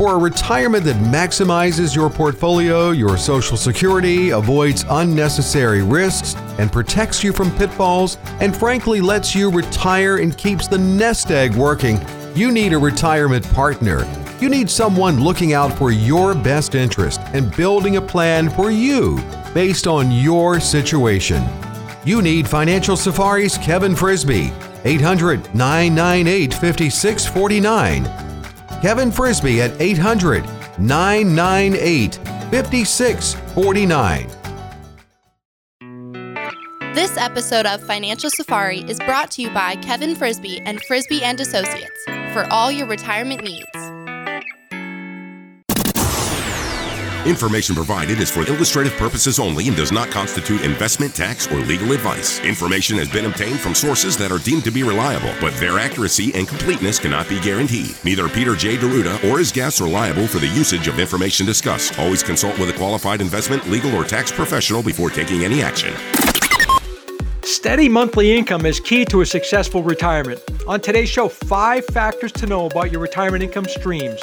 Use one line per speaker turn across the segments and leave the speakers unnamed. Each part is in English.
For a retirement that maximizes your portfolio, your social security, avoids unnecessary risks, and protects you from pitfalls, and frankly lets you retire and keeps the nest egg working, you need a retirement partner. You need someone looking out for your best interest and building a plan for you based on your situation. You need Financial Safari's Kevin Frisby, 800 998 5649 Kevin Frisby at 800 998 5649.
This episode of Financial Safari is brought to you by Kevin Frisby and Frisby and Associates for all your retirement needs.
Information provided is for illustrative purposes only and does not constitute investment, tax, or legal advice. Information has been obtained from sources that are deemed to be reliable, but their accuracy and completeness cannot be guaranteed. Neither Peter J. D'Arruda or his guests are liable for the usage of information discussed. Always consult with a qualified investment, legal, or tax professional before taking any action.
Steady monthly income is key to a successful retirement. On today's show, five factors to know about your retirement income streams.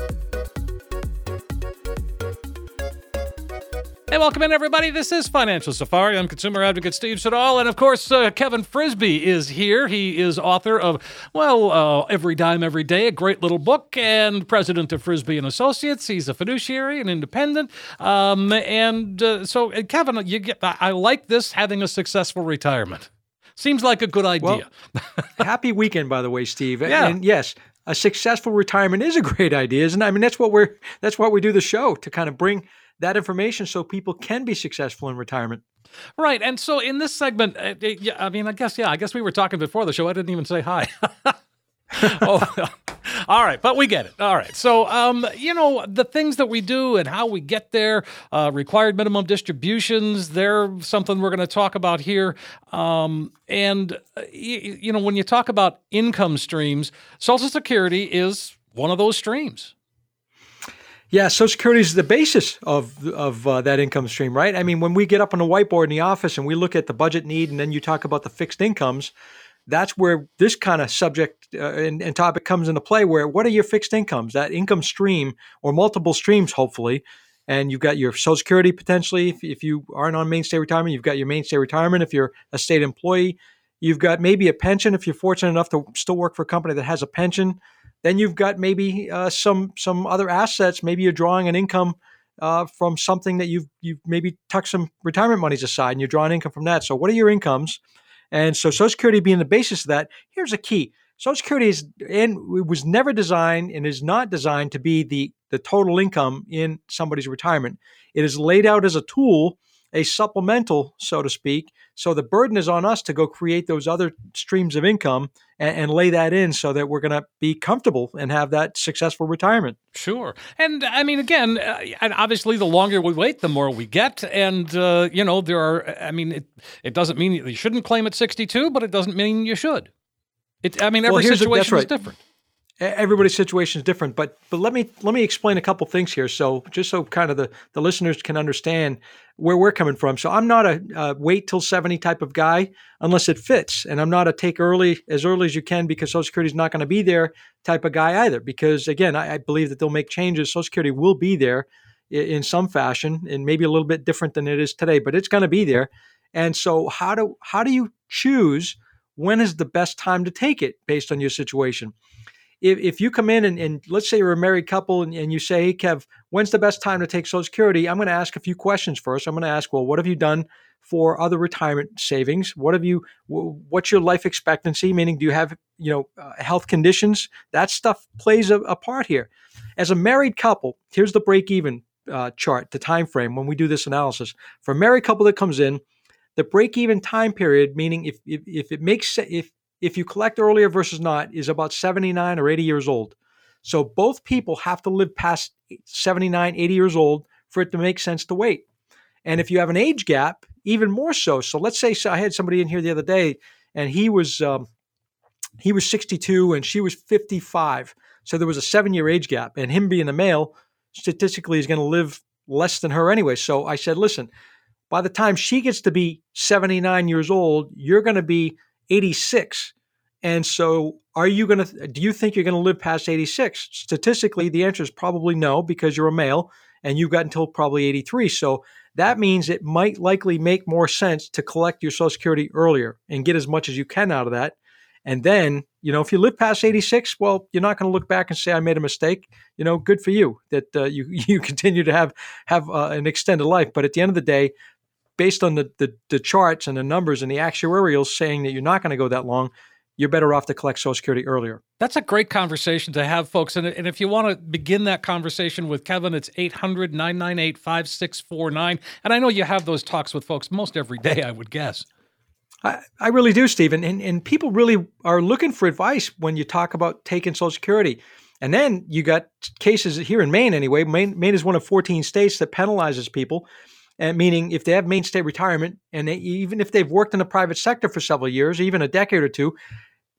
Hey, welcome in, everybody. This is Financial Safari. I'm consumer advocate Steve Siddall. And of course, uh, Kevin Frisby is here. He is author of, well, uh, Every Dime, Every Day, a great little book, and president of Frisby and Associates. He's a fiduciary and independent. Um, and uh, so, uh, Kevin, you get, I like this having a successful retirement. Seems like a good idea.
Well, happy weekend, by the way, Steve.
Yeah.
And yes, a successful retirement is a great idea, isn't it? I mean, that's what we're that's why we do the show to kind of bring that information so people can be successful in retirement.
Right. And so in this segment, uh, yeah, I mean, I guess, yeah, I guess we were talking before the show. I didn't even say hi. oh, all right, but we get it. All right, so um, you know the things that we do and how we get there, uh, required minimum distributions. They're something we're going to talk about here. Um, and uh, you, you know when you talk about income streams, Social Security is one of those streams.
Yeah, Social Security is the basis of of uh, that income stream, right? I mean, when we get up on the whiteboard in the office and we look at the budget need, and then you talk about the fixed incomes, that's where this kind of subject uh, and, and, topic comes into play. Where what are your fixed incomes? That income stream or multiple streams, hopefully, and you've got your Social Security potentially. If, if you aren't on Maine state retirement, you've got your Maine state retirement. If you're a state employee, you've got maybe a pension. If you're fortunate enough to still work for a company that has a pension then you've got maybe uh, some some other assets. Maybe you're drawing an income uh, from something that you've you've maybe tucked some retirement monies aside, and you're drawing income from that. So, what are your incomes? And so, Social Security being the basis of that. Here's a key: Social Security is and was never designed and is not designed to be the the total income in somebody's retirement. It is laid out as a tool a supplemental, so to speak. So the burden is on us to go create those other streams of income and, and lay that in so that we're going to be comfortable and have that successful retirement.
Sure. And I mean, again, uh, obviously, the longer we wait, the more we get. And, uh, you know, there are, I mean, it, it doesn't mean you shouldn't claim at 62, but it doesn't mean you should. It, I mean, every well, situation right. is different
everybody's situation is different but but let me let me explain a couple things here. So just so kind of the the listeners can understand where we're coming from. So i'm not a, a, wait till 70 type of guy unless it fits. And i'm not a take early as early as you can because social security is not going to be there type of guy either. Because again I, I, believe that they'll make changes. Social security will be there in, in some fashion and maybe a little bit different than it is today but it's going to be there. And so how do how do you choose when is the best time to take it based on your situation if, if you come in and, and let's say you're a married couple and, and you say, hey, Kev, when's the best time to take Social Security? I'm going to ask a few questions first. I'm going to ask, well, what have you done for other retirement savings? What have you, what's your life expectancy? Meaning, do you have, you know, uh, health conditions? That stuff plays a, a, part here. As a married couple, here's the break even uh, chart, the time frame when we do this analysis. For a married couple that comes in, the break even time period, meaning if, if, if it makes if if you collect earlier versus not, is about 79 or 80 years old. So both people have to live past 79, 80 years old for it to make sense to wait. And if you have an age gap, even more so. So let's say I had somebody in here the other day, and he was um, he was 62 and she was 55. So there was a seven year age gap, and him being a male, statistically, is going to live less than her anyway. So I said, listen, by the time she gets to be 79 years old, you're going to be 86. And so, are you going to, do you think you're going to live past 86? Statistically, the answer is probably no, because you're a male and you've got until probably 83. So, that means it might likely make more sense to collect your Social Security earlier and get as much as you can out of that. And then, you know, if you live past 86, well, you're not going to look back and say I made a mistake. You know, good for you that uh, you you continue to have have uh, an extended life. But at the end of the day, based on the, the the charts and the numbers and the actuarials saying that you're not going to go that long, you're better off to collect Social Security earlier.
That's a great conversation to have, folks. And, and if you want to begin that conversation with Kevin, it's 800 998 5649. And I know you have those talks with folks most every day, I would guess.
I, I really do, Stephen. And, and people really are looking for advice when you talk about taking Social Security. And then you got cases here in Maine, anyway. Maine, Maine is one of 14 states that penalizes people, and meaning if they have Maine state retirement, and they, even if they've worked in the private sector for several years, even a decade or two,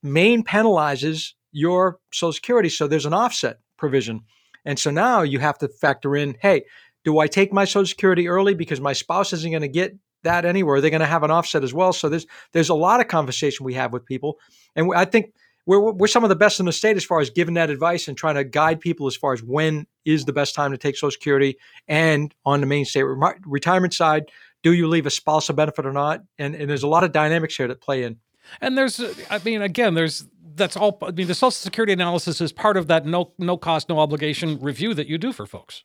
Maine penalizes your Social Security. So there's an offset provision. And so now you have to factor in hey, do I take my Social Security early because my spouse isn't going to get that anywhere. They're going to have an offset as well. So there's there's a lot of conversation we have with people, and I think we're we're some of the best in the state as far as giving that advice and trying to guide people as far as when is the best time to take Social Security, and on the Maine state re- retirement side, do you leave a spouse spousal benefit or not? And and there's a lot of dynamics here that play in.
And there's, I mean, again, there's that's all. I mean, the Social Security analysis is part of that no no cost, no obligation review that you do for folks.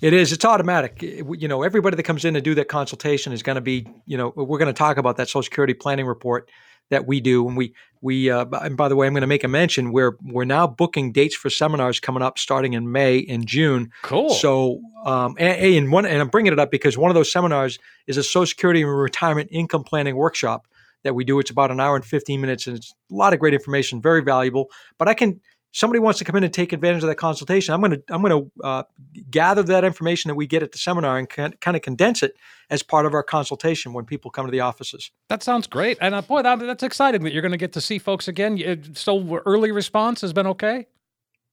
It is. It's automatic. You know, everybody that comes in to do that consultation is going to be. You know, we're going to talk about that Social Security planning report that we do, and we we. Uh, and by the way, I'm going to make a mention. We're we're now booking dates for seminars coming up starting in May and June.
Cool.
So, um, and, and one, and I'm bringing it up because one of those seminars is a Social Security and Retirement Income Planning workshop that we do. It's about an hour and 15 minutes, and it's a lot of great information, very valuable. But I can somebody wants to come in and take advantage of that consultation, I'm going to I'm going to uh, gather that information that we get at the seminar and kind of condense it as part of our consultation when people come to the offices.
That sounds great, and uh, boy, that, that's exciting that you're going to get to see folks again. So early response has been okay.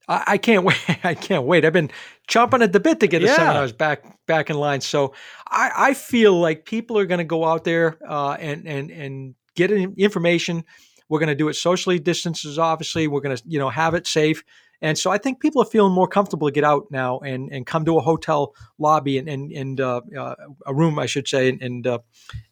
I, I can't wait. I can't wait. I've been chomping at the bit to get the yeah. seminars back back in line. So I, I feel like people are going to go out there uh, and and and get information we're going to do it socially distances, obviously. We're going to, you know, have it safe. And so I think people are feeling more comfortable to get out now and, and come to a hotel lobby and, and, and uh, uh, a room, I should say, and, uh,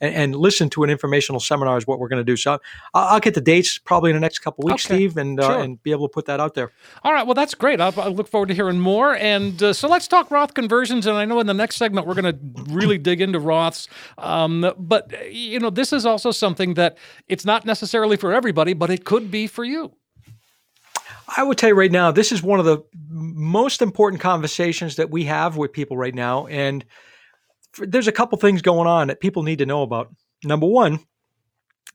and, and listen to an informational seminar is what we're going to do. So I'll, I'll, get the dates probably in the next couple weeks, okay. Steve, and uh, sure. and be able to put that out there.
All right. Well, that's great. I'll, I'll look forward to hearing more. And uh, so let's talk Roth conversions. And I know in the next segment we're going to really dig into Roths. Um, but you know, this is also something that it's not necessarily for everybody, but it could be for you.
I would tell you right now, this is one of the most important conversations that we have with people right now. And there's a couple things going on that people need to know about. Number one,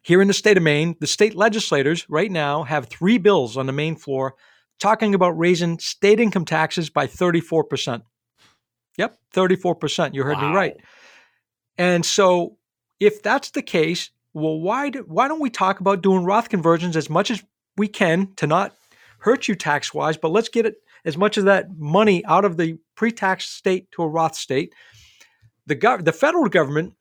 here in the state of Maine, the state legislators right now have three bills on the Maine floor talking about raising state income taxes by 34%. Yep, 34%. You heard wow. me right. And so if that's the case, well, why, do, why don't we talk about doing Roth conversions as much as we can to not hurt you tax wise, but let's get it as much of that money out of the pre tax state to a Roth state. The, gov- the federal government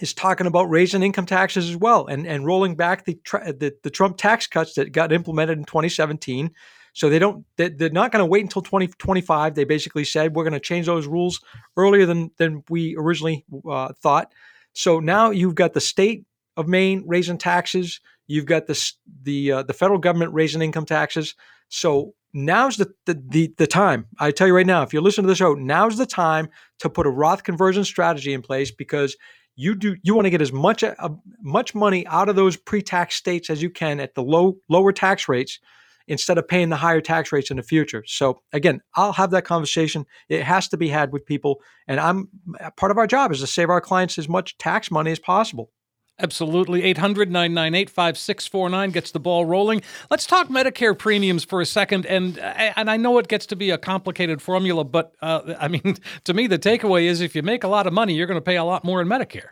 is talking about raising income taxes as well and, and rolling back the, the, the Trump tax cuts that got implemented in 2017. So they don't they're not going to wait until 2025. they basically said we're going to change those rules earlier than than we originally uh, thought. So now you've got the state of Maine raising taxes. You've got the the uh, the federal government raising income taxes. So now's the, the, the the time. I tell you right now, if you listen to the show, now's the time to put a Roth conversion strategy in place because you do you want to get as much uh, much money out of those pre-tax states as you can at the low lower tax rates instead of paying the higher tax rates in the future. So again, I'll have that conversation. It has to be had with people and I'm part of our job is to save our clients as much tax money as possible.
Absolutely. 800 998 5649 gets the ball rolling. Let's talk Medicare premiums for a second. And, and I know it gets to be a complicated formula, but uh, I mean, to me, the takeaway is if you make a lot of money, you're going to pay a lot more in Medicare.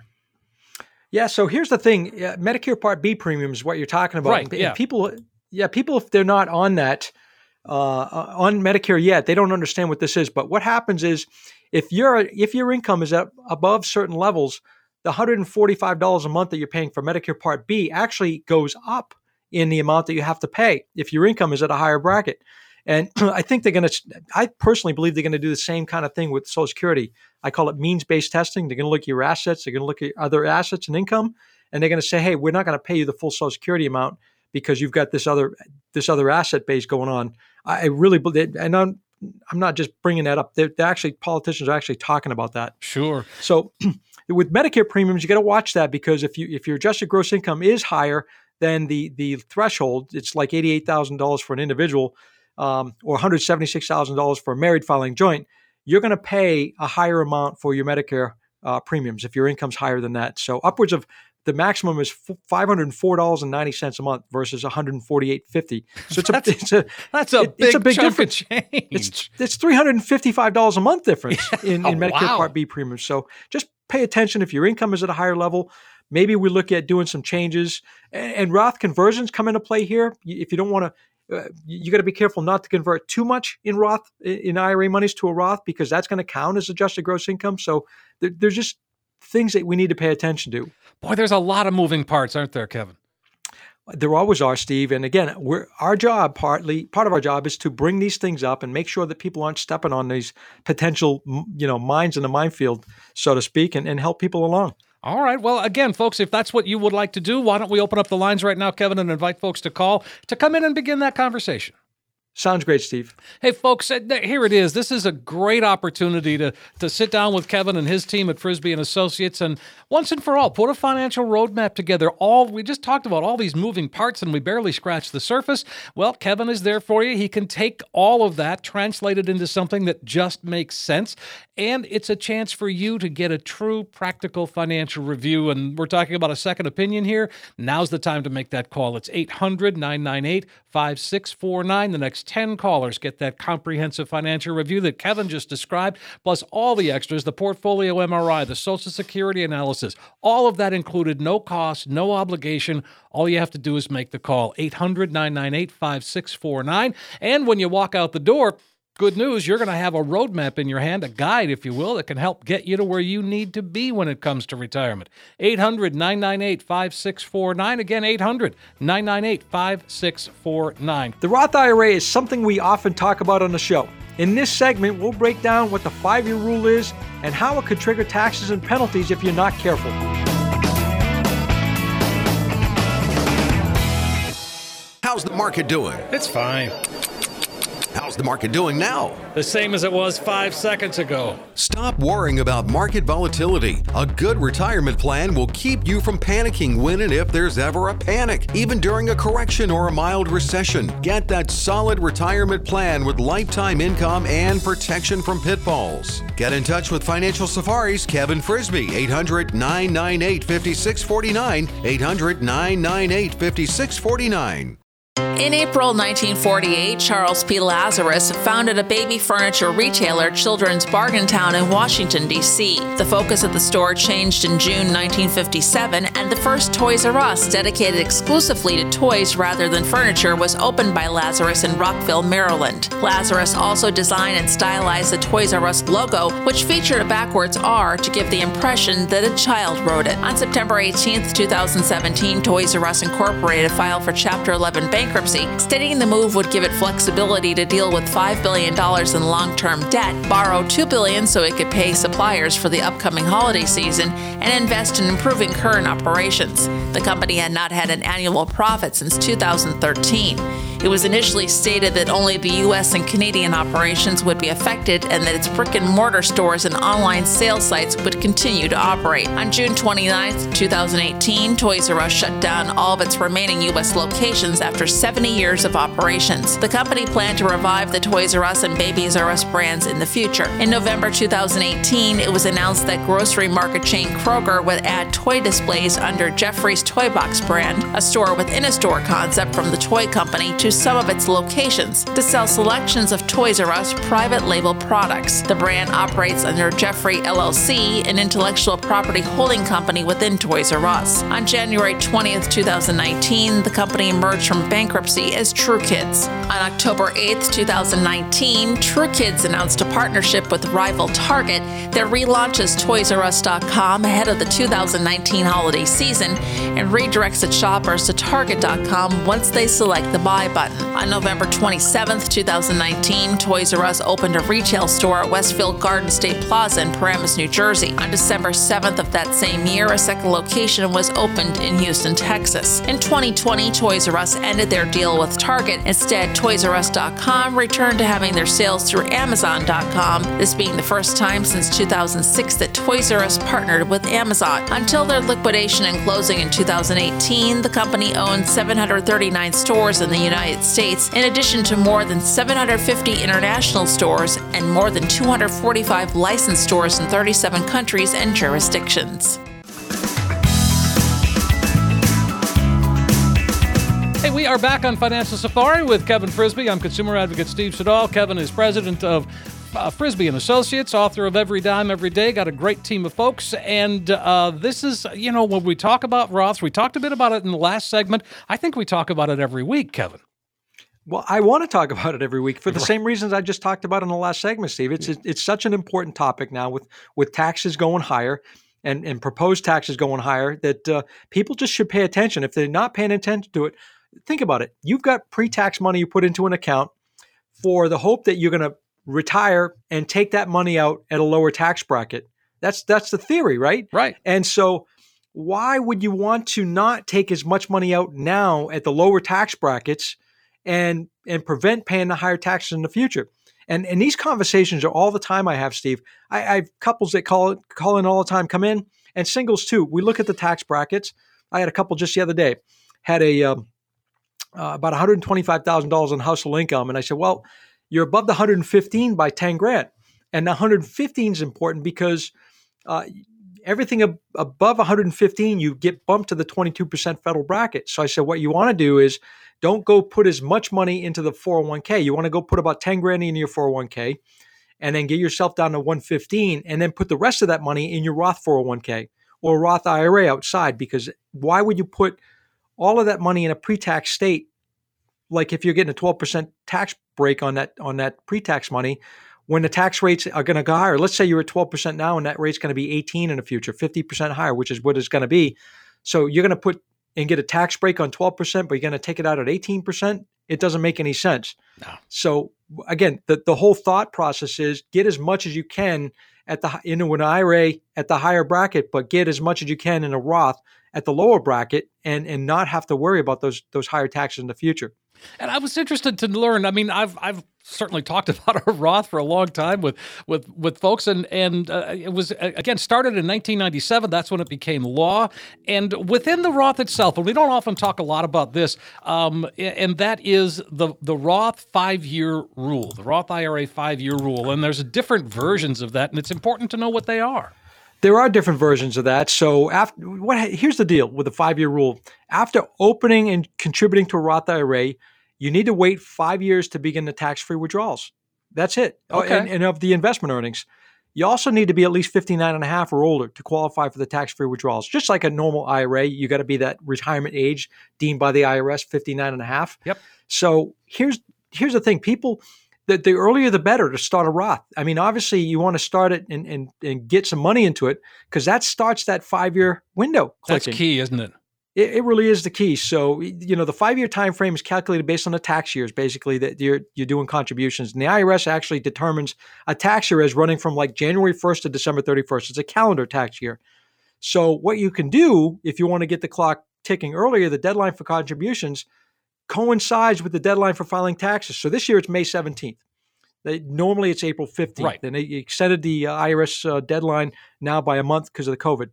Yeah. So here's the thing Medicare Part B premiums, what you're talking about.
Right. Yeah.
People, yeah, people, if they're not on that, uh, on Medicare yet, they don't understand what this is. But what happens is if your if your income is above certain levels, the $145 a month that you're paying for Medicare Part B actually goes up in the amount that you have to pay if your income is at a higher bracket. And I think they're going to, I personally believe they're going to do the same kind of thing with Social Security. I call it means based testing. They're going to look at your assets, they're going to look at other assets and income, and they're going to say, hey, we're not going to pay you the full Social Security amount because you've got this other this other asset base going on. I really believe, and I'm I'm not just bringing that up. They're, they're actually politicians are actually talking about that.
Sure.
So with Medicare premiums, you got to watch that because if you if your adjusted gross income is higher than the the threshold, it's like eighty eight thousand dollars for an individual, um, or one hundred seventy six thousand dollars for a married filing joint. You're going to pay a higher amount for your Medicare uh, premiums if your income's higher than that. So upwards of the maximum is five hundred and four dollars and ninety cents a month versus one hundred and forty eight fifty. So it's a
that's,
it's a
that's a,
it,
big,
it's a big difference.
Change.
It's it's three hundred and fifty five dollars a month difference in, in Medicare
wow.
Part B premiums. So just pay attention if your income is at a higher level. Maybe we look at doing some changes and, and Roth conversions come into play here. If you don't want to. Uh, you got to be careful not to convert too much in Roth in IRA monies to a Roth because that's going to count as adjusted gross income. So there, there's just things that we need to pay attention to.
Boy, there's a lot of moving parts, aren't there, Kevin?
There always are, Steve. And again, we're our job partly part of our job is to bring these things up and make sure that people aren't stepping on these potential, you know, mines in the minefield, so to speak, and, and help people along.
All right. Well, again, folks, if that's what you would like to do, why don't we open up the lines right now, Kevin, and invite folks to call to come in and begin that conversation?
Sounds great, Steve.
Hey, folks, uh, here it is. This is a great opportunity to, to sit down with Kevin and his team at Frisby and Associates and once and for all put a financial roadmap together. All we just talked about all these moving parts and we barely scratched the surface. Well, Kevin is there for you. He can take all of that, translate it into something that just makes sense, and it's a chance for you to get a true practical financial review. And we're talking about a second opinion here. Now's the time to make that call. It's 800 998 5649. The next 10 callers get that comprehensive financial review that Kevin just described, plus all the extras the portfolio MRI, the Social Security analysis, all of that included, no cost, no obligation. All you have to do is make the call 800 998 5649. And when you walk out the door, Good news, you're going to have a roadmap in your hand, a guide, if you will, that can help get you to where you need to be when it comes to retirement. 800 998 5649. Again, 800 998 5649.
The Roth IRA is something we often talk about on the show. In this segment, we'll break down what the five year rule is and how it could trigger taxes and penalties if you're not careful.
How's the market doing?
It's fine.
How's the market doing now?
The same as it was five seconds ago.
Stop worrying about market volatility. A good retirement plan will keep you from panicking when and if there's ever a panic, even during a correction or a mild recession. Get that solid retirement plan with lifetime income and protection from pitfalls. Get in touch with Financial Safari's Kevin Frisby, 800 998 5649. 800 998 5649.
In April 1948, Charles P. Lazarus founded a baby furniture retailer, Children's Bargain Town in Washington, D.C. The focus of the store changed in June 1957, and the first Toys R Us, dedicated exclusively to toys rather than furniture, was opened by Lazarus in Rockville, Maryland. Lazarus also designed and stylized the Toys R Us logo, which featured a backwards R to give the impression that a child wrote it. On September 18, 2017, Toys R Us Incorporated filed for Chapter 11 bankruptcy stating the move would give it flexibility to deal with $5 billion in long term debt, borrow 2 billion so it could pay suppliers for the upcoming holiday season, and invest in improving current operations. The company had not had an annual profit since 2013. It was initially stated that only the U.S. and Canadian operations would be affected and that its brick and mortar stores and online sales sites would continue to operate. On June 29, 2018, Toys R Us shut down all of its remaining U.S. locations after 70 years of operations. The company planned to revive the Toys R Us and Babies R Us brands in the future. In November 2018, it was announced that grocery market chain Kroger would add toy displays under Geoffrey's Toy Box brand, a store within a store concept from the toy company, to some of its locations to sell selections of Toys R Us private label products. The brand operates under Geoffrey LLC, an intellectual property holding company within Toys R Us. On January 20th, 2019, the company emerged from bankruptcy as Tru Kids. On October 8th, 2019, Tru Kids announced a partnership with rival Target that relaunches ToysRUs.com ahead of the 2019 holiday season and redirects its shoppers to Target.com once they select the buy button. On November 27, 2019, Toys R Us opened a retail store at Westfield Garden State Plaza in Paramus, New Jersey. On December 7th of that same year, a second location was opened in Houston, Texas. In 2020, Toys R Us ended their deal with Target. Instead, ToysRUs.com returned to having their sales through Amazon.com, this being the first time since 2006 that Toys R Us partnered with Amazon. Until their liquidation and closing in 2018, the company owned 739 stores in the United States, in addition to more than 750 international stores and more than 245 licensed stores in 37 countries and jurisdictions.
Hey, we are back on Financial Safari with Kevin Frisby. I'm consumer advocate Steve Siddall. Kevin is president of uh, Frisby and Associates, author of Every Dime Every Day. Got a great team of folks, and uh, this is, you know, when we talk about Roths, we talked a bit about it in the last segment. I think we talk about it every week, Kevin.
Well, I want to talk about it every week for the right. same reasons I just talked about in the last segment, Steve. It's yeah. it's such an important topic now with with taxes going higher and and proposed taxes going higher that uh, people just should pay attention. If they're not paying attention to it, think about it. You've got pre-tax money you put into an account for the hope that you're going to retire and take that money out at a lower tax bracket. That's that's the theory, right?
Right.
And so why would you want to not take as much money out now at the lower tax brackets and and prevent paying the higher taxes in the future? And and these conversations are all the time I have, Steve. I, I have couples that call call in all the time, come in, and singles too. We look at the tax brackets. I had a couple just the other day, had a um, uh, about one hundred twenty five thousand dollars in household income, and I said, well you're above the 115 by 10 grand. And the 115 is important because uh, everything ab- above 115, you get bumped to the 22% federal bracket. So I said, what you want to do is don't go put as much money into the 401k. You want to go put about 10 grand in your 401k and then get yourself down to 115 and then put the rest of that money in your Roth 401k or Roth IRA outside because why would you put all of that money in a pre-tax state like if you're getting a 12% tax break on that on that pre-tax money when the tax rates are going to go higher let's say you're at 12% now and that rate's going to be 18 in the future 50% higher which is what it's going to be so you're going to put and get a tax break on 12% but you're going to take it out at 18% it doesn't make any sense
no.
so again the, the whole thought process is get as much as you can at the into an ira at the higher bracket but get as much as you can in a roth at the lower bracket and and not have to worry about those those higher taxes in the future
and I was interested to learn. I mean, I've I've certainly talked about a Roth for a long time with with with folks, and and uh, it was again started in 1997. That's when it became law. And within the Roth itself, and we don't often talk a lot about this, um, and that is the the Roth five year rule, the Roth IRA five year rule. And there's different versions of that, and it's important to know what they are.
There are different versions of that. So after what here's the deal with the five year rule. After opening and contributing to a Roth IRA, you need to wait five years to begin the tax free withdrawals. That's it.
Oh, okay.
And, and, of the investment earnings. You also need to be at least 59 and a half or older to qualify for the tax free withdrawals. Just like a normal IRA, you got to be that retirement age deemed by the IRS 59 and a half.
Yep.
So here's here's the thing. People the, the earlier the better to start a Roth. I mean, obviously you want to start it and and, and get some money into it because that starts that five year window.
Clicking. That's key, isn't it?
It, it, really is the key. So you know the five year time frame is calculated based on the tax years, basically that you're you're doing contributions, and the IRS actually determines a tax year as running from like January 1st to December 31st. It's a calendar tax year. So what you can do if you want to get the clock ticking earlier, the deadline for contributions coincides with the deadline for filing taxes. So this year it's May 17th. They, normally it's April 15th.
Right.
And they extended the uh, IRS uh, deadline now by a month because of the COVID.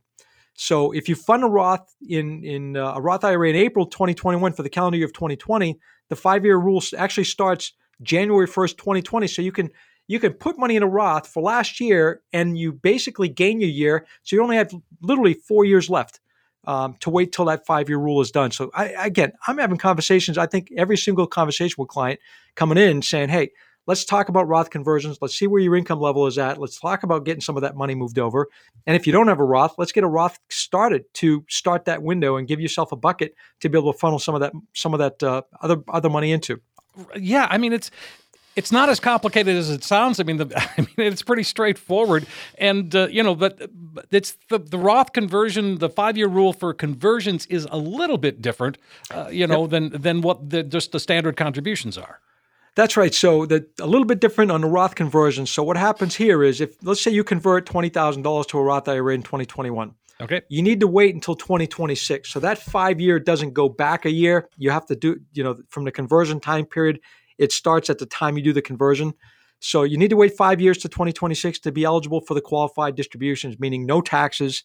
So if you fund a Roth in in uh, a Roth IRA in April 2021 for the calendar year of 2020, the five year rule actually starts January 1st, 2020. So you can you can put money in a Roth for last year and you basically gain your year. So you only have literally four years left um, to wait till that five year rule is done. So I, again, I'm having conversations. I think every single conversation with client coming in saying, hey, let's talk about Roth conversions. Let's see where your income level is at. Let's talk about getting some of that money moved over. And if you don't have a Roth, let's get a Roth started to start that window and give yourself a bucket to be able to funnel some of that some of that uh, other other money into.
Yeah, I mean it's it's not as complicated as it sounds. I mean, the, I mean, it's pretty straightforward, and uh, you know, but, but it's the the Roth conversion. The five year rule for conversions is a little bit different, uh, you know, yep. than than what the, just the standard contributions are.
That's right. So the, a little bit different on the Roth conversion. So what happens here is if let's say you convert twenty thousand dollars to a Roth IRA in 2021.
Okay.
You need to wait until 2026. So that five year doesn't go back a year. You have to do, you know, from the conversion time period, it starts at the time you do the conversion. So you need to wait five years to 2026 to be eligible for the qualified distributions, meaning no taxes,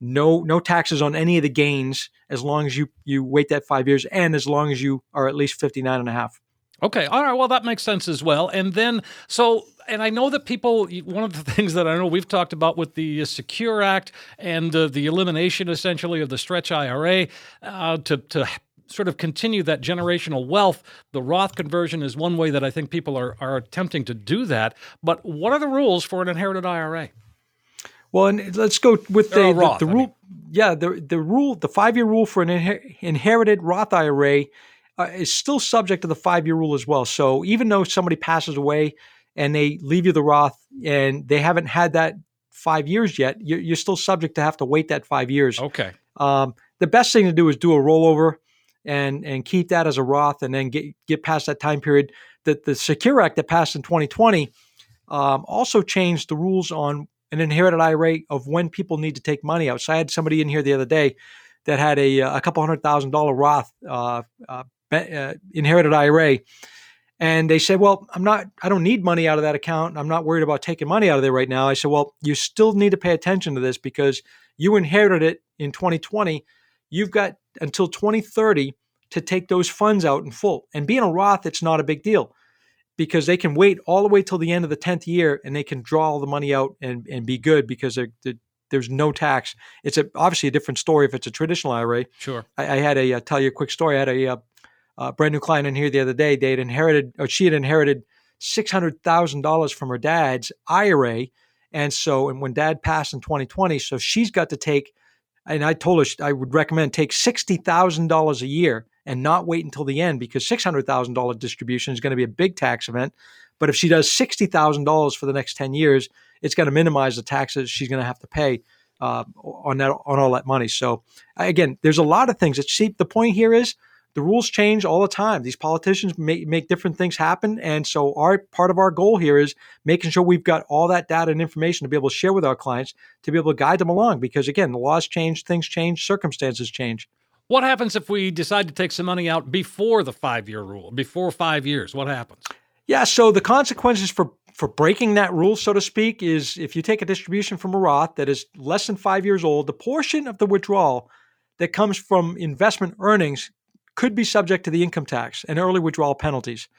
no no taxes on any of the gains as long as you you wait that five years and as long as you are at least 59 and a half.
Okay. All right. Well, that makes sense as well. And then, so, and I know that people, one of the things that I know we've talked about with the Secure Act and uh, the elimination essentially of the stretch IRA uh, to, to sort of continue that generational wealth, the Roth conversion is one way that I think people are, are attempting to do that. But what are the rules for an inherited IRA?
Well, and let's go with the,
Roth,
the, the rule. Yeah, the the rule, the five year rule for an inher- inherited Roth IRA uh, is still subject to the five year rule as well. So even though somebody passes away and they leave you the Roth and they haven't had that five years yet, you're, you're still subject to have to wait that five years.
Okay.
Um, the best thing to do is do a rollover and and keep that as a Roth and then get get past that time period. That the Secure Act that passed in 2020 um, also changed the rules on an inherited IRA of when people need to take money out. So I had somebody in here the other day that had a, a couple hundred thousand dollar Roth uh, uh, uh, inherited IRA. And they said, well, I'm not, I don't need money out of that account. I'm not worried about taking money out of there right now. I said, well, you still need to pay attention to this because you inherited it in 2020. You've got until 2030 to take those funds out in full. And being a Roth, it's not a big deal because they can wait all the way till the end of the 10th year and they can draw all the money out and, and be good because they're, they're there's no tax. It's a, obviously a different story if it's a traditional IRA.
Sure.
I, I had a uh, tell you a quick story. I had a, uh, a brand new client in here the other day. They had inherited, or she had inherited six hundred thousand dollars from her dad's IRA, and so and when dad passed in 2020, so she's got to take. And I told her I would recommend take sixty thousand dollars a year and not wait until the end because six hundred thousand dollar distribution is going to be a big tax event. But if she does sixty thousand dollars for the next ten years, it's going to minimize the taxes she's going to have to pay uh, on that on all that money. So again, there's a lot of things that see. The point here is the rules change all the time. These politicians make, make different things happen. And so our part of our goal here is making sure we've got all that data and information to be able to share with our clients to be able to guide them along. Because again, the laws change, things change, circumstances change.
What happens if we decide to take some money out before the five year rule, before five years? What happens?
Yeah, so the consequences for for breaking that rule, so to speak, is if you take a distribution from a Roth that is less than five years old, the portion of the withdrawal that comes from investment earnings could be subject to the income tax and early withdrawal penalties.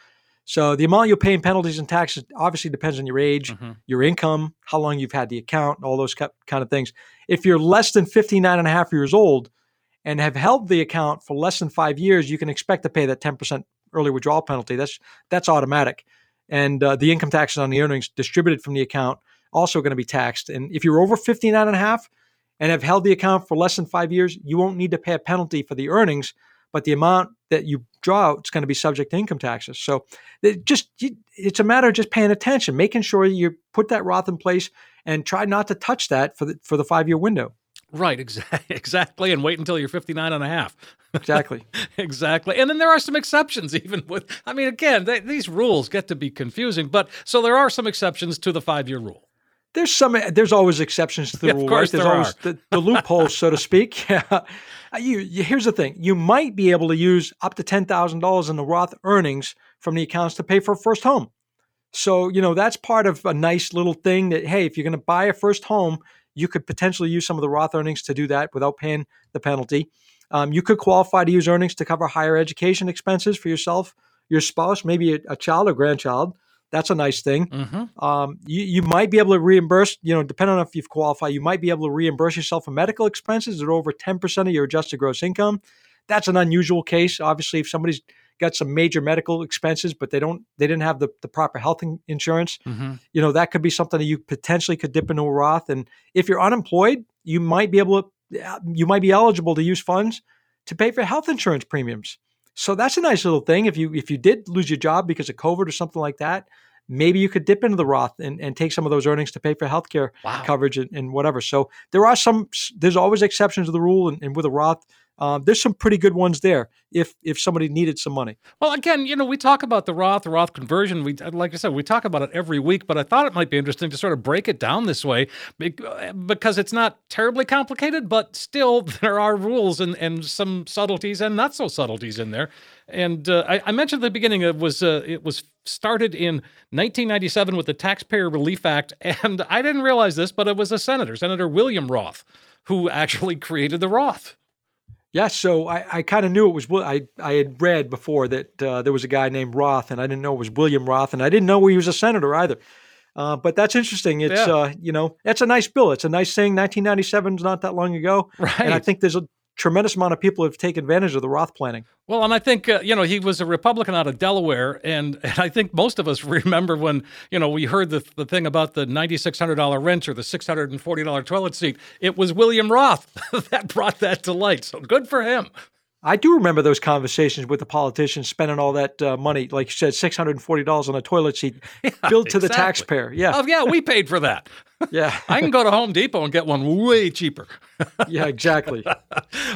So the amount you'll pay in penalties and taxes obviously depends on your age, mm-hmm. your income, how long you've had the account, all those kind of things. If you're less than 59 and a half years old and have held the account for less than five years, you can expect to pay that 10% early withdrawal penalty. That's that's automatic. And uh, the income taxes on the earnings distributed from the account also going to be taxed. And if you're over 59 and a half and have held the account for less than five years, you won't need to pay a penalty for the earnings but the amount that you draw out is going to be subject to income taxes. So it just it's a matter of just paying attention, making sure you put that Roth in place, and try not to touch that for the for the five year window.
Right, exactly, exactly, and wait until you're 59 and a half.
Exactly.
exactly. And then there are some exceptions even with I mean again, they, these rules get to be confusing, but so there are some exceptions to the 5-year rule.
There's some there's always exceptions to the
Yeah,
rule
of course
right there's
there
always
are.
the, the loopholes so to speak. Yeah. You, you- here's the thing. You might be able to use up to $10000 in the roth earnings from the accounts to pay for a first home. So you know that's part of a nice little thing that hey if you're going to buy a first home you could potentially use some of the roth earnings to do that without paying the penalty. Um, you could qualify to use earnings to cover higher education expenses for yourself your spouse maybe a, a child or grandchild that's a nice thing
Mm-hmm.
um, you, you might be able to reimburse, you know, depending on if you've qualified, you might be able to reimburse yourself for medical expenses that are over 10% of your adjusted gross income. That's an unusual case. Obviously, if somebody's got some major medical expenses, but they don't, they didn't have the, the proper health insurance,
Mm-hmm.
you know, that could be something that you potentially could dip into a Roth. And if you're unemployed, you might be able to, you might be eligible to use funds to pay for health insurance premiums. So that's a nice little thing. If you if you did lose your job because of COVID or something like that, maybe you could dip into the Roth and, and take some of those earnings to pay for healthcare
Wow.
coverage and, and whatever. So there are some there's always exceptions to the rule, and, and with a Roth, um, there's some pretty good ones there if if somebody needed some money.
Well, again, you know, we talk about the Roth, Roth conversion. We, like I said, we talk about it every week, but I thought it might be interesting to sort of break it down this way because it's not terribly complicated, but still there are rules and, and some subtleties and not so subtleties in there. And uh, I, I mentioned at the beginning it was uh, it was started in 1997 with the Taxpayer Relief Act, and I didn't realize this, but it was a senator, Senator William Roth, who actually created the Roth.
Yeah, so I, I kind of knew it was. I I had read before that uh, there was a guy named Roth, and I didn't know it was William Roth, and I didn't know he was a senator either. Uh, but that's interesting. It's
Yeah.
uh, you know that's a nice bill. It's a nice thing. 1997 is not that long ago,
Right.
and I think there's a tremendous amount of people have taken advantage of the Roth planning.
Well, and I think uh, you know he was a Republican out of Delaware, and, and I think most of us remember when you know we heard the the thing about the ninety six hundred dollar wrench or the six hundred and forty dollar toilet seat. It was William Roth that brought that to light. So good for him.
I do remember those conversations with the politicians spending all that uh, money, like you said, six hundred and forty dollars on a toilet seat, billed to the taxpayer. Yeah,
Oh yeah, we paid for that.
yeah,
I can go to Home Depot and get one way cheaper.
yeah, exactly.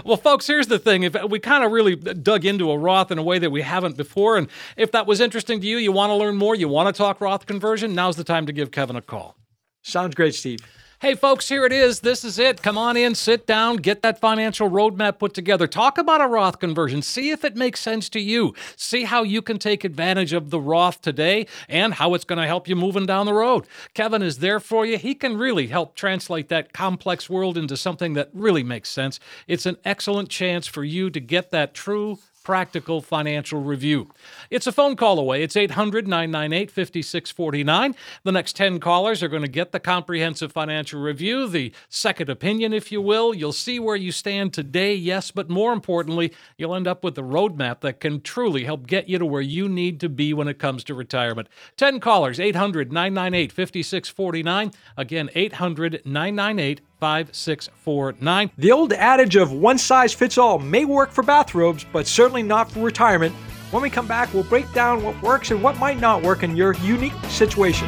Well, folks, here's the thing. If we kind of really dug into a Roth in a way that we haven't before, and if that was interesting to you, you want to learn more, you want to talk Roth conversion, now's the time to give Kevin a call.
Sounds great, Steve.
Hey, folks, here it is. This is it. Come on in, sit down, get that financial roadmap put together. Talk about a Roth conversion. See if it makes sense to you. See how you can take advantage of the Roth today and how it's going to help you moving down the road. Kevin is there for you. He can really help translate that complex world into something that really makes sense. It's an excellent chance for you to get that true practical financial review. It's a phone call away. It's 800 998 5649. The next 10 callers are going to get the comprehensive financial review, the second opinion, if you will. You'll see where you stand today, yes, but more importantly, you'll end up with a roadmap that can truly help get you to where you need to be when it comes to retirement. 10 callers, 800 998 5649. Again, 800 998 5649.
The old adage of one size fits all may work for bathrobes, but certainly not for retirement. When we come back, we'll break down what works and what might not work in your unique situation.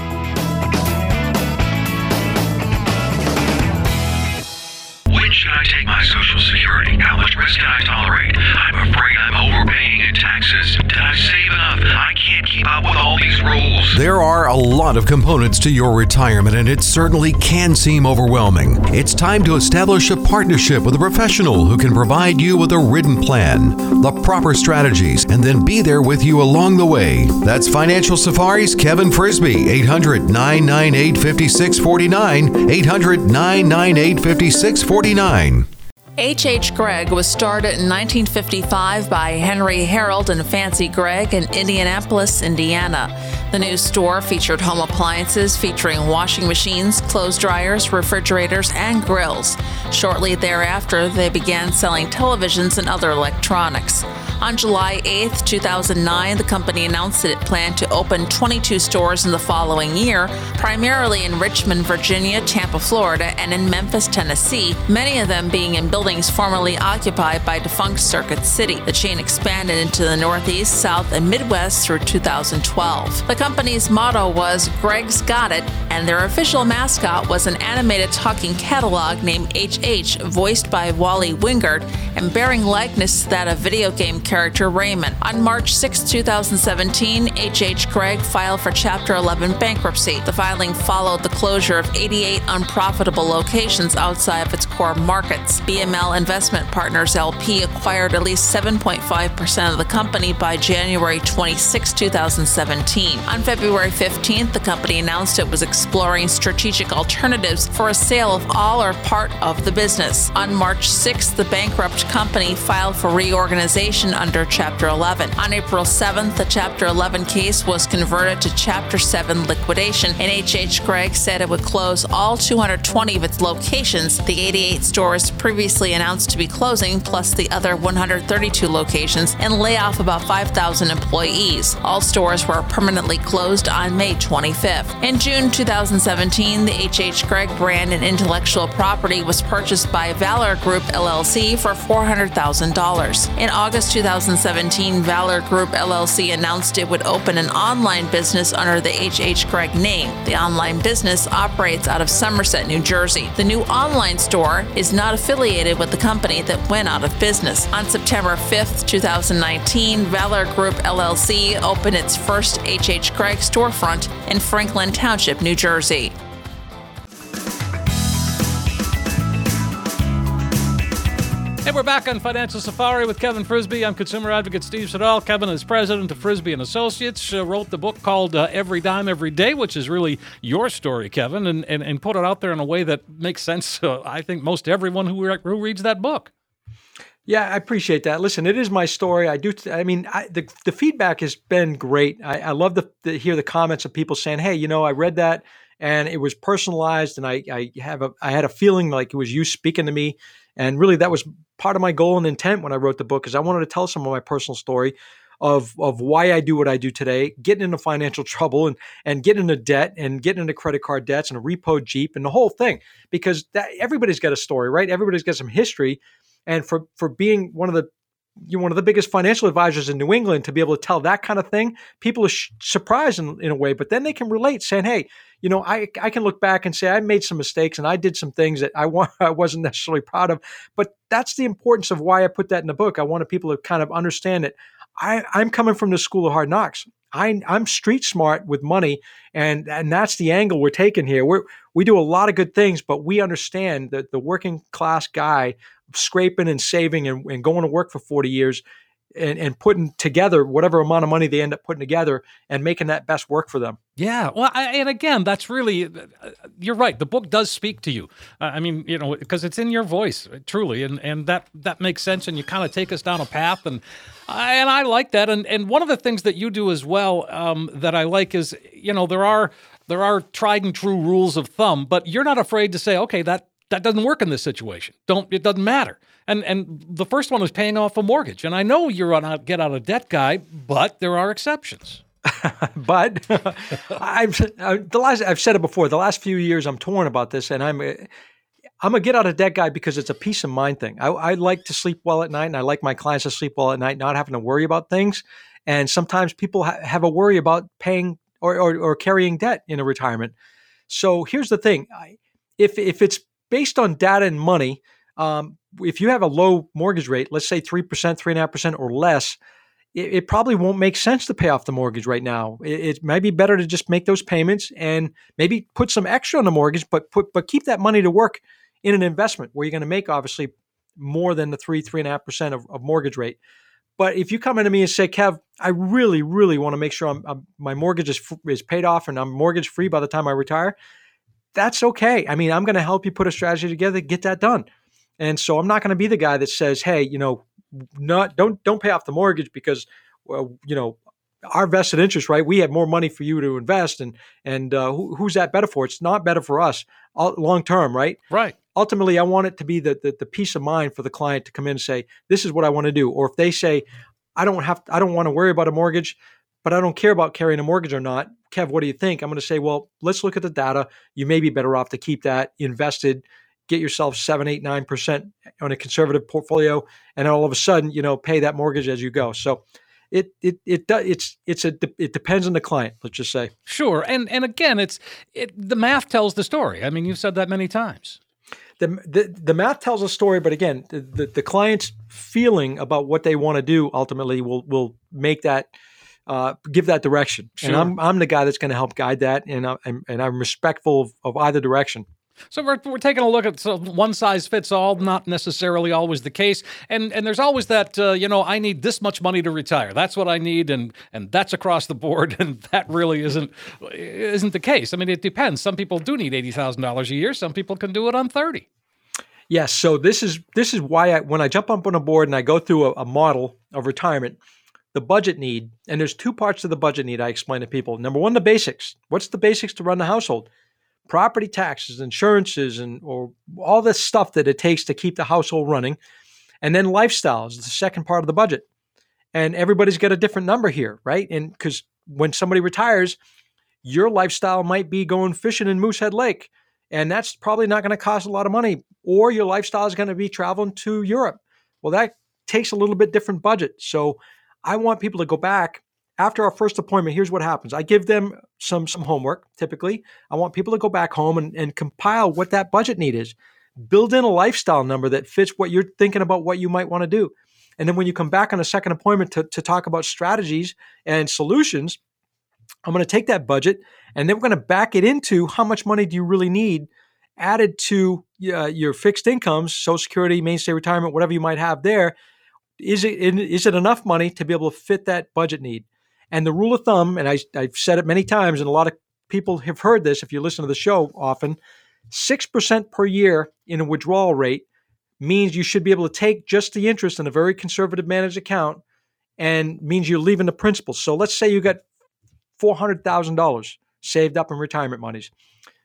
When should I take my Social Security? How much risk can I tolerate? I'm afraid I'm overpaying in taxes. Did I save enough? I can't keep up with all these rules.
There are a lot of components to your retirement, and it certainly can seem overwhelming. It's time to establish a partnership with a professional who can provide you with a written plan, the proper strategies, and then be there with you along the way. That's Financial Safari's Kevin Frisby, 800 998 5649. 800 998 5649.
H.H. H. Gregg was started in 1955 by Henry Harold and Fancy Gregg in Indianapolis, Indiana. The new store featured home appliances featuring washing machines, clothes dryers, refrigerators, and grills. Shortly thereafter, they began selling televisions and other electronics. On July 8, 2009, the company announced that it planned to open 22 stores in the following year, primarily in Richmond, Virginia, Tampa, Florida, and in Memphis, Tennessee, many of them being in buildings formerly occupied by defunct Circuit City. The chain expanded into the Northeast, South, and Midwest through 2012. The company's motto was Gregg's Got It, and their official mascot was an animated talking catalog named HH, voiced by Wally Wingert, and bearing likeness to that of video game character Rayman. On March 6, 2017, H.H. Gregg filed for Chapter 11 bankruptcy. The filing followed the closure of 88 unprofitable locations outside of its core markets. BML Investment Partners LP acquired at least 7.5% of the company by January 26, 2017. On February 15th, the company announced it was exploring strategic alternatives for a sale of all or part of the business. On March 6th, the bankrupt company filed for reorganization under Chapter 11. On April 7th, the Chapter 11 case was converted to Chapter 7 liquidation, and H.H. Gregg said it would close all 220 of its locations, the 88 stores previously announced to be closing, plus the other 132 locations, and lay off about 5,000 employees. All stores were permanently closed on May 25th. In June 2017, the H.H. Gregg brand and intellectual property was purchased by Valor Group LLC for $400,000. In August 2017, Valor Group LLC announced it would open an online business under the H.H. Gregg name. The online business operates out of Somerset, New Jersey. The new online store is not affiliated with the company that went out of business. On September 5th, 2019, Valor Group LLC opened its first H.H. Gregg storefront in Franklin Township, New Jersey.
Hey, we're back on Financial Safari with Kevin Frisbie. I'm consumer advocate Steve Siddall. Kevin is president of Frisbie and Associates. Uh, wrote the book called uh, Every Dime Every Day, which is really your story, Kevin, and, and, and put it out there in a way that makes sense. Uh, I think most everyone who, re- who reads that book.
Yeah, I appreciate that. Listen, it is my story. I do. I mean, I, the the feedback has been great. I, I love to, to hear the comments of people saying, "Hey, you know, I read that." and it was personalized and I, I have a I had a feeling like it was you speaking to me and really that was part of my goal and intent when I wrote the book is I wanted to tell some of my personal story of of why I do what I do today, getting into financial trouble and and getting into debt and getting into credit card debts and a repo Jeep and the whole thing because that everybody's got a story, right? Everybody's got some history and for for being one of the you're one of the biggest financial advisors in New England to be able to tell that kind of thing. People are sh- surprised in, in, a way, but then they can relate, saying, "Hey, you know, I I can look back and say I made some mistakes and I did some things that I want I wasn't necessarily proud of." But that's the importance of why I put that in the book. I wanted people to kind of understand that I I'm coming from the school of hard knocks. I, I'm street smart with money, and and that's the angle we're taking here. We we do a lot of good things, but we understand that the working class guy scraping and saving and, and going to work for 40 years and, and, putting together whatever amount of money they end up putting together and making that best work for them.
Yeah. Well, I, and again, that's really, uh, you're right. The book does speak to you. I mean, you know, because it's in your voice, truly. And, and that, that makes sense. And you kind of take us down a path. And, I, and I like that. And, and one of the things that you do as well um, that I like is, you know, there are, there are tried and true rules of thumb, but you're not afraid to say, okay, that that doesn't work in this situation. Don't it doesn't matter. And and the first one is paying off a mortgage. And I know you're a get out of debt guy, but there are exceptions.
but I've the last I've said it before. The last few years, I'm torn about this, and I'm I'm a get out of debt guy because it's a peace of mind thing. I, I like to sleep well at night, and I like my clients to sleep well at night, not having to worry about things. And sometimes people ha- have a worry about paying or, or, or carrying debt in a retirement. So here's the thing: I, if if it's based on data and money, um, if you have a low mortgage rate, let's say 3%, 3.5% or less, it, it, probably won't make sense to pay off the mortgage right now. It, it might be better to just make those payments and maybe put some extra on the mortgage, but put but keep that money to work in an investment where you're going to make obviously more than the three, three and a half percent of, of mortgage rate. But if you come into me and say, Kev, I really, really want to make sure I'm, I'm, my mortgage is, is paid off and I'm mortgage free by the time I retire, that's okay. I mean, I'm going to help you put a strategy together, get that done. And so I'm not going to be the guy that says, "Hey, you know, not don't don't pay off the mortgage because, well, you know, our vested interest, right? We have more money for you to invest, and and uh, who, who's that better for? It's not better for us long term, right?
Right.
Ultimately, I want it to be the, the the peace of mind for the client to come in and say, "This is what I want to do," or if they say, "I don't have, I don't want to worry about a mortgage," but I don't care about carrying a mortgage or not. Kev, what do you think? I'm going to say, well, let's look at the data. You may be better off to keep that invested, get yourself seven, eight, nine percent on a conservative portfolio, and all of a sudden, you know, pay that mortgage as you go. So it it it does it's it's a it depends on the client. Let's just say.
Sure, and and again, it's it the math tells the story. I mean, you've said that many times.
the, the the math tells a story, but again, the, the, the client's feeling about what they want to do ultimately will will make that uh, give that direction.
Sure.
And I'm I'm the guy that's going to help guide that, and I, and, and I'm respectful of, of either direction.
So we're, we're taking a look at so one size fits all, not necessarily always the case, and and there's always that uh, you know I need this much money to retire. That's what I need, and and that's across the board, and that really isn't isn't the case. I mean, it depends. Some people do need eighty thousand dollars a year. Some people can do it on thirty.
Yes. So this is this is why I, when I jump up on a board and I go through a, a model of retirement, the budget need, and there's two parts to the budget need I explain to people. Number one, the basics. What's the basics to run the household? Property taxes, insurances, and or all this stuff that it takes to keep the household running. And then lifestyle is the second part of the budget. And everybody's got a different number here, right? And because when somebody retires, your lifestyle might be going fishing in Moosehead Lake, and that's probably not going to cost a lot of money. Or your lifestyle is going to be traveling to Europe. Well, that takes a little bit different budget. So I want people to go back after our first appointment. Here's what happens: I give them some some homework. Typically, I want people to go back home and, and compile what that budget need is. Build in a lifestyle number that fits what you're thinking about what you might want to do. And then when you come back on a second appointment to, to talk about strategies and solutions, I'm going to take that budget and then we're going to back it into how much money do you really need added to uh, your fixed incomes, Social Security, Maine state retirement, whatever you might have there. Is it is it enough money to be able to fit that budget need? And the rule of thumb, and I, I've said it many times, and a lot of people have heard this if you listen to the show often, 6% per year in a withdrawal rate means you should be able to take just the interest in a very conservative managed account and means you're leaving the principal. So let's say you got $400,000 saved up in retirement monies.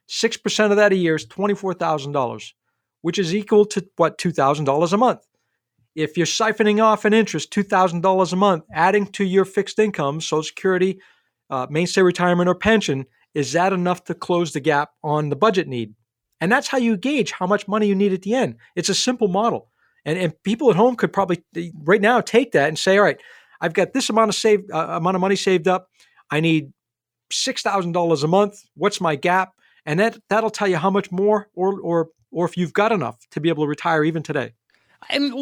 6% of that a year is $24,000, which is equal to what, $2,000 a month. If you're siphoning off an interest, $2,000 a month, adding to your fixed income, Social Security, uh, Maine state retirement, or pension, is that enough to close the gap on the budget need? And that's how you gauge how much money you need at the end. It's a simple model. And, and people at home could probably right now take that and say, all right, I've got this amount of saved uh, amount of money saved up. I need six thousand dollars a month. What's my gap? And that that'll tell you how much more, or or or if you've got enough to be able to retire even today.
And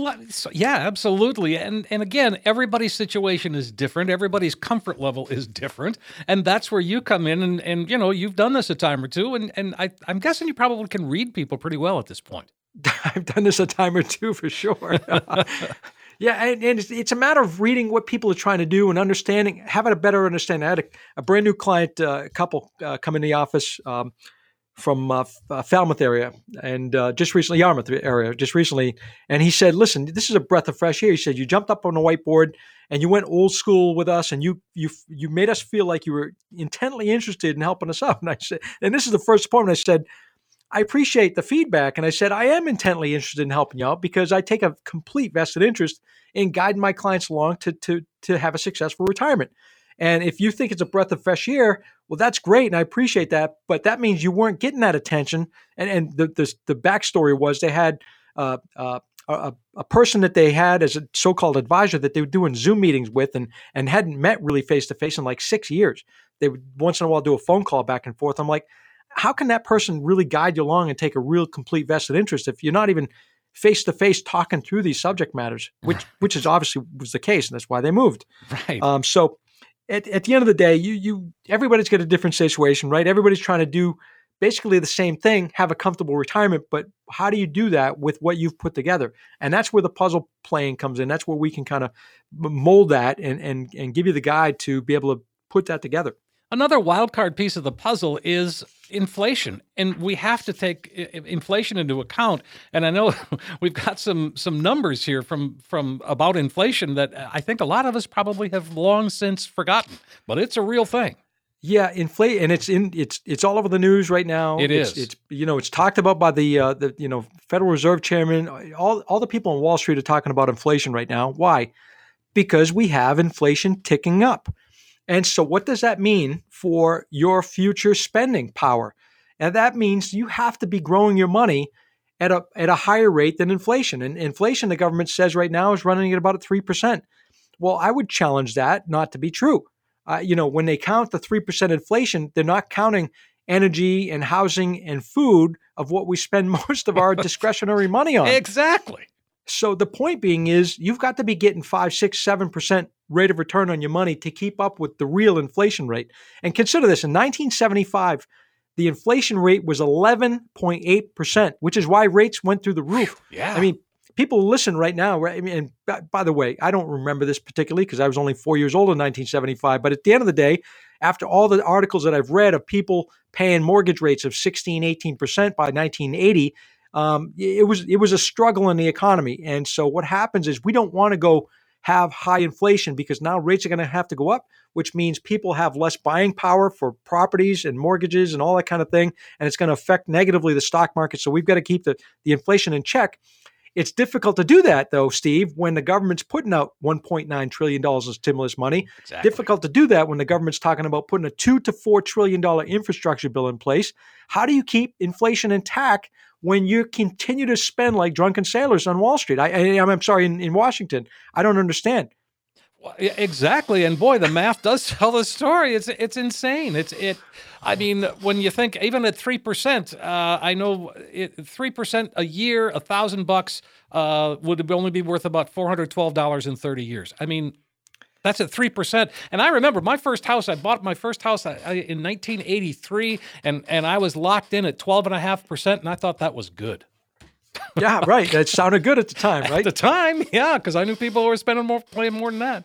yeah, absolutely. And and again, everybody's situation is different. Everybody's comfort level is different, and that's where you come in. And and you know, you've done this a time or two, and and I, I'm guessing you probably can read people pretty well at this point.
I've done this a time or two for sure. yeah, and, and it's, it's, a matter of reading what people are trying to do and understanding, having a better understanding. I had a, a brand new client uh, couple uh, come in the office. Um, from uh, uh, Falmouth area and uh, just recently Yarmouth area just recently. And he said listen this is a breath of fresh air. He said you jumped up on a whiteboard and you went old school with us and you you you made us feel like you were intently interested in helping us out. And I said and this is the first appointment I said I appreciate the feedback. And I said I am intently interested in helping you out because I take a complete vested interest in guiding my clients along to to to have a successful retirement and if you think it's a breath of fresh air, well, that's great, and I appreciate that. But that means you weren't getting that attention. And and the the, the backstory was they had uh, uh, a, a person that they had as a so-called advisor that they were doing Zoom meetings with, and and hadn't met really face to face in like six years. They would once in a while do a phone call back and forth. I'm like, how can that person really guide you along and take a real complete vested interest if you're not even face to face talking through these subject matters, which which is obviously was the case, and that's why they moved.
Right.
Um, so at, at the end of the day, you you everybody's got a different situation, right? Everybody's trying to do basically the same thing, have a comfortable retirement, but how do you do that with what you've put together? And that's where the puzzle playing comes in. That's where we can kind of mold that and and and give you the guide to be able to put that together.
Another wild card piece of the puzzle is inflation, and we have to take inflation into account. And I know we've got some some numbers here from from about inflation that I think a lot of us probably have long since forgotten, but it's a real thing.
Yeah, inflate, and it's in it's it's all over the news right now.
It
it's,
is.
It's you know it's talked about by the uh, the you know Federal Reserve Chairman. All all the people on Wall Street are talking about inflation right now. Why? Because we have inflation ticking up. And so, what does that mean for your future spending power? And that means you have to be growing your money at a, at a higher rate than inflation. And inflation, the government says right now, is running at about 3%. Well, I would challenge that not to be true. Uh, you know, when they count the 3% inflation, they're not counting energy and housing and food of what we spend most of our discretionary money on.
Exactly.
So the point being is you've got to be getting five, six, seven percent rate of return on your money to keep up with the real inflation rate. And consider this in 1975, the inflation rate was 11.8%, which is why rates went through the roof.
Yeah.
I mean, people listen right now. Right? I mean, and by, by the way, I don't remember this particularly because I was only four years old in 1975. But at the end of the day, after all the articles that I've read of people paying mortgage rates of 16, 18% by 1980, um, it was it was a struggle in the economy. And so what happens is we don't want to go have high inflation because now rates are going to have to go up, which means people have less buying power for properties and mortgages and all that kind of thing, and it's going to affect negatively the stock market. So we've got to keep the the inflation in check. It's difficult to do that, though, Steve, when the government's putting out $1.9 trillion of stimulus money.
Exactly.
Difficult to do that when the government's talking about putting a two to four trillion dollar infrastructure bill in place. How do you keep inflation intact when you continue to spend like drunken sailors on Wall Street? I, I, I'm sorry, in, in Washington. I don't understand.
Well, Exactly, and boy, the math does tell the story. It's it's insane. It's it. I mean, when you think even at three percent, uh, I know three percent a year, a thousand bucks uh, would only be worth about four hundred twelve dollars in thirty years. I mean, that's at three percent. And I remember my first house. I bought my first house in 1983, and and I was locked in at 12 and a half percent, and I thought that was good
Yeah, right. That sounded good at the time, right?
at the time. Yeah, because I knew people were spending more, paying more than that.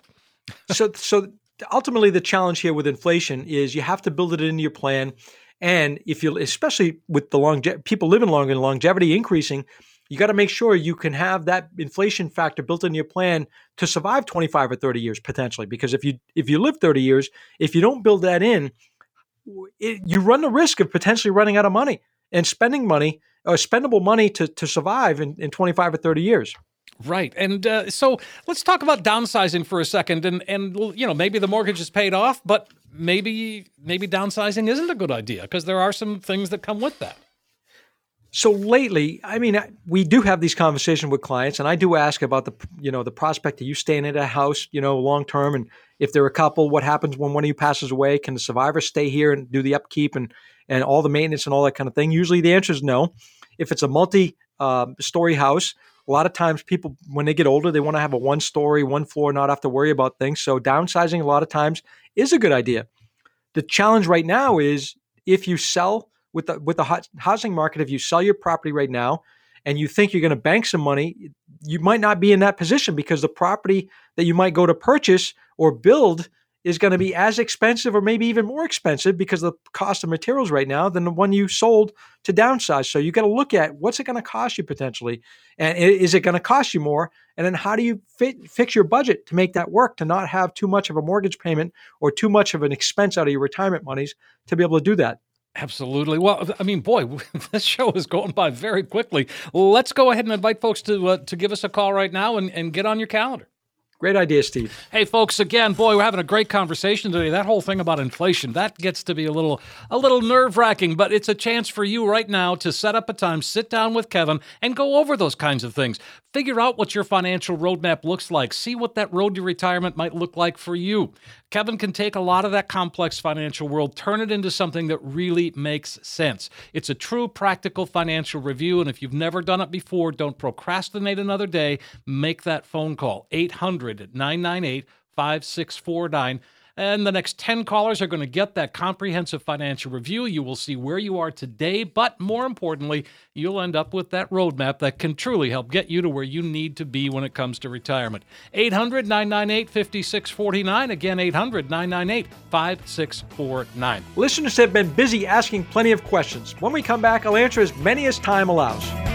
so so ultimately the challenge here with inflation is you have to build it into your plan and if you especially with the long people living longer and longevity increasing you got to make sure you can have that inflation factor built into your plan to survive 25 or 30 years potentially because if you if you live 30 years if you don't build that in it, you run the risk of potentially running out of money and spending money or spendable money to, to survive in, in 25 or 30 years
Right, and uh, so let's talk about downsizing for a second, and and you know maybe the mortgage is paid off, but maybe maybe downsizing isn't a good idea because there are some things that come with that.
So lately, I mean, we do have these conversations with clients, and I do ask about the, you know, the prospect of you staying at a house, you know, long term, and if they're a couple, what happens when one of you passes away? Can the survivor stay here and do the upkeep and and all the maintenance and all that kind of thing? Usually, the answer is no. If it's a multi-story um, house, a lot of times people, when they get older, they want to have a one-story, one floor, not have to worry about things. So downsizing, a lot of times, is a good idea. The challenge right now is if you sell with the with the housing market, if you sell your property right now and you think you're going to bank some money, you might not be in that position because the property that you might go to purchase or build is going to be as expensive or maybe even more expensive because of the cost of materials right now than the one you sold to downsize. So you got to look at what's it going to cost you potentially, and is it going to cost you more? And then how do you fit, fix your budget to make that work to not have too much of a mortgage payment or too much of an expense out of your retirement monies to be able to do that?
Absolutely. Well, I mean, boy, this show is going by very quickly. Let's go ahead and invite folks to uh, to give us a call right now and, and get on your calendar.
Great idea, Steve.
Hey, folks! Again, boy, we're having a great conversation today. That whole thing about inflation that gets to be a little, a little nerve wracking, but it's a chance for you right now to set up a time, sit down with Kevin, and go over those kinds of things. Figure out what your financial roadmap looks like. See what that road to retirement might look like for you. Kevin can take a lot of that complex financial world, turn it into something that really makes sense. It's a true practical financial review, and if you've never done it before, don't procrastinate another day. Make that phone call 800 998 5649. And the next 10 callers are going to get that comprehensive financial review. You will see where you are today, but more importantly, you'll end up with that roadmap that can truly help get you to where you need to be when it comes to retirement. 800 998 5649. Again, 800 998 5649.
Listeners have been busy asking plenty of questions. When we come back, I'll answer as many as time allows.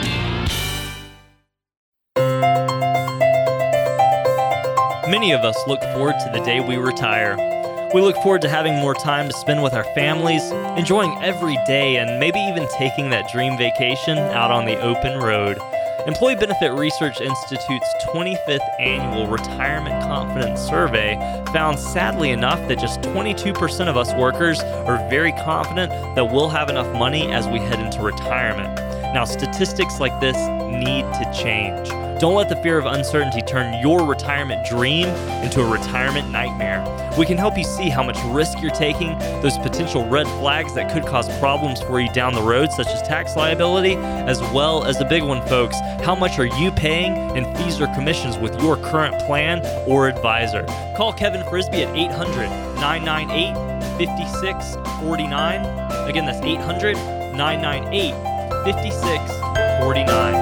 Many of us look forward to the day we retire. We look forward to having more time to spend with our families, enjoying every day, and maybe even taking that dream vacation out on the open road. Employee Benefit Research Institute's 25th annual Retirement Confidence Survey found, sadly enough, that just 22% of us workers are very confident that we'll have enough money as we head into retirement. Now, statistics like this need to change. Don't let the fear of uncertainty turn your retirement dream into a retirement nightmare. We can help you see how much risk you're taking, those potential red flags that could cause problems for you down the road, such as tax liability, as well as the big one, folks. How much are you paying in fees or commissions with your current plan or advisor? Call Kevin Frisbie at 800 998 5649. Again, that's 800 998 5649.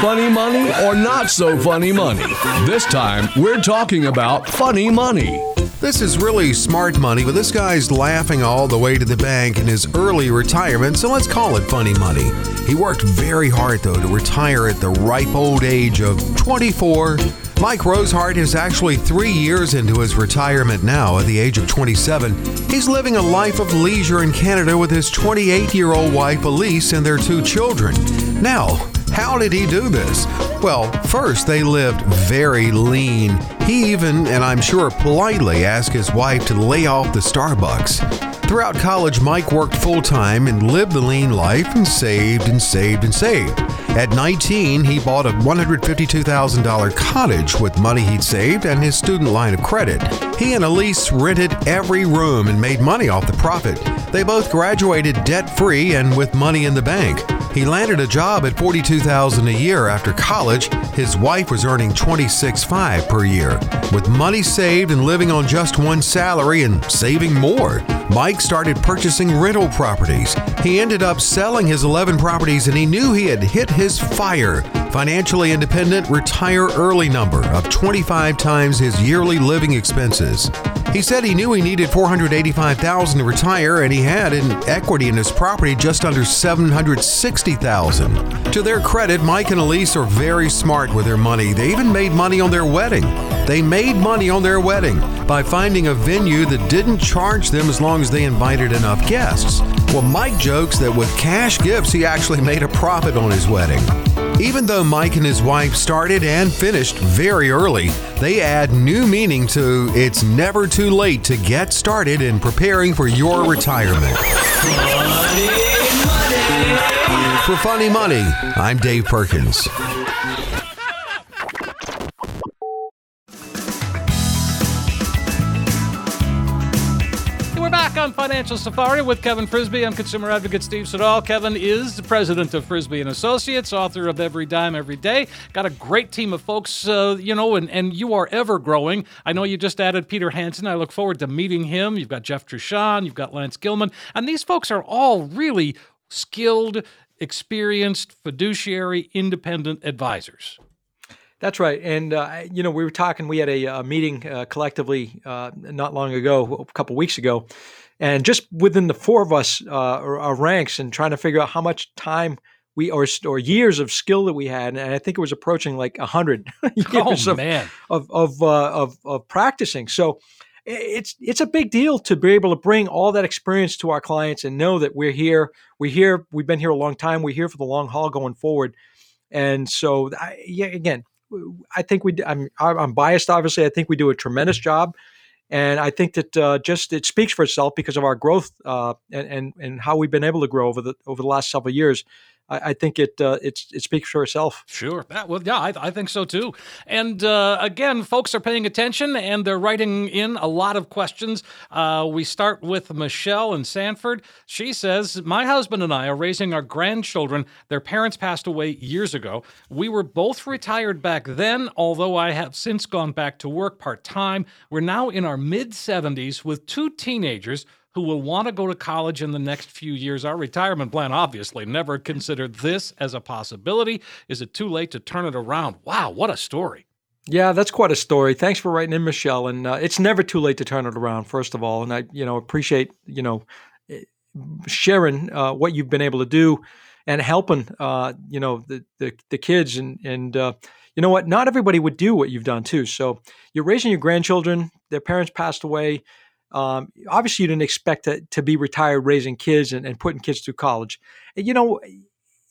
Funny money or not so funny money? This time, we're talking about funny money.
This is really smart money, but this guy's laughing all the way to the bank in his early retirement, so let's call it funny money. He worked very hard, though, to retire at the ripe old age of 24. Mike Rosehart is actually three years into his retirement now at the age of 27. He's living a life of leisure in Canada with his 28 year old wife Elise and their two children. Now, how did he do this? Well, first, they lived very lean. He even, and I'm sure politely, asked his wife to lay off the Starbucks. Throughout college, Mike worked full time and lived the lean life and saved and saved and saved. At 19, he bought a $152,000 cottage with money he'd saved and his student line of credit. He and Elise rented every room and made money off the profit. They both graduated debt free and with money in the bank. He landed a job at 42,000 a year after college. His wife was earning 26.5 per year. With money saved and living on just one salary and saving more, Mike started purchasing rental properties. He ended up selling his 11 properties and he knew he had hit his fire. Financially independent, retire early number of 25 times his yearly living expenses. He said he knew he needed 485,000 to retire and he had an equity in his property just under 760,000. To their credit, Mike and Elise are very smart with their money. They even made money on their wedding. They made money on their wedding by finding a venue that didn't charge them as long as they invited enough guests. Well, Mike jokes that with cash gifts, he actually made a profit on his wedding. Even though Mike and his wife started and finished very early, they add new meaning to it's never too late to get started in preparing for your retirement. For Funny Money, I'm Dave Perkins.
On Financial Safari with Kevin Frisbie. I'm consumer advocate Steve Siddall. Kevin is the president of Frisbie and Associates, author of Every Dime Every Day. Got a great team of folks, uh, you know, and, and you are ever growing. I know you just added Peter Hansen. I look forward to meeting him. You've got Jeff Trushon, you've got Lance Gilman, and these folks are all really skilled, experienced, fiduciary, independent advisors.
That's right. And, uh, you know, we were talking, we had a, a meeting uh, collectively uh, not long ago, a couple weeks ago, and just within the four of us, uh, our, our ranks, and trying to figure out how much time we or, or years of skill that we had, and I think it was approaching like a hundred years
Oh,
of,
man.
of of, uh, of of practicing. So it's it's a big deal to be able to bring all that experience to our clients and know that we're here. We're here. We've been here a long time. We're here for the long haul going forward. And so, I, yeah, again, I think we. I'm I'm biased, obviously. I think we do a tremendous job, and I think that uh, just it speaks for itself because of our growth uh, and, and and how we've been able to grow over the over the last several years. I, I think it uh, it's it speaks for itself.
Sure. Well, yeah, I, I think so too. And uh, again, folks are paying attention and they're writing in a lot of questions. Uh, we start with Michelle in Sanford. She says, My husband and I are raising our grandchildren. Their parents passed away years ago. We were both retired back then, although I have since gone back to work part time. We're now in our mid 70s with two teenagers who will want to go to college in the next few years. Our retirement plan obviously never considered this as a possibility. Is it too late to turn it around? Wow, what a story.
Yeah, that's quite a story. Thanks for writing in, Michelle. And uh, it's never too late to turn it around. First of all, and I, you know, appreciate you know eh, sharing uh, what you've been able to do and helping uh, you know the, the the kids and and uh, you know what? Not everybody would do what you've done too. So you're raising your grandchildren. Their parents passed away. Um, obviously, you didn't expect to, to be retired raising kids and, and putting kids through college. You know,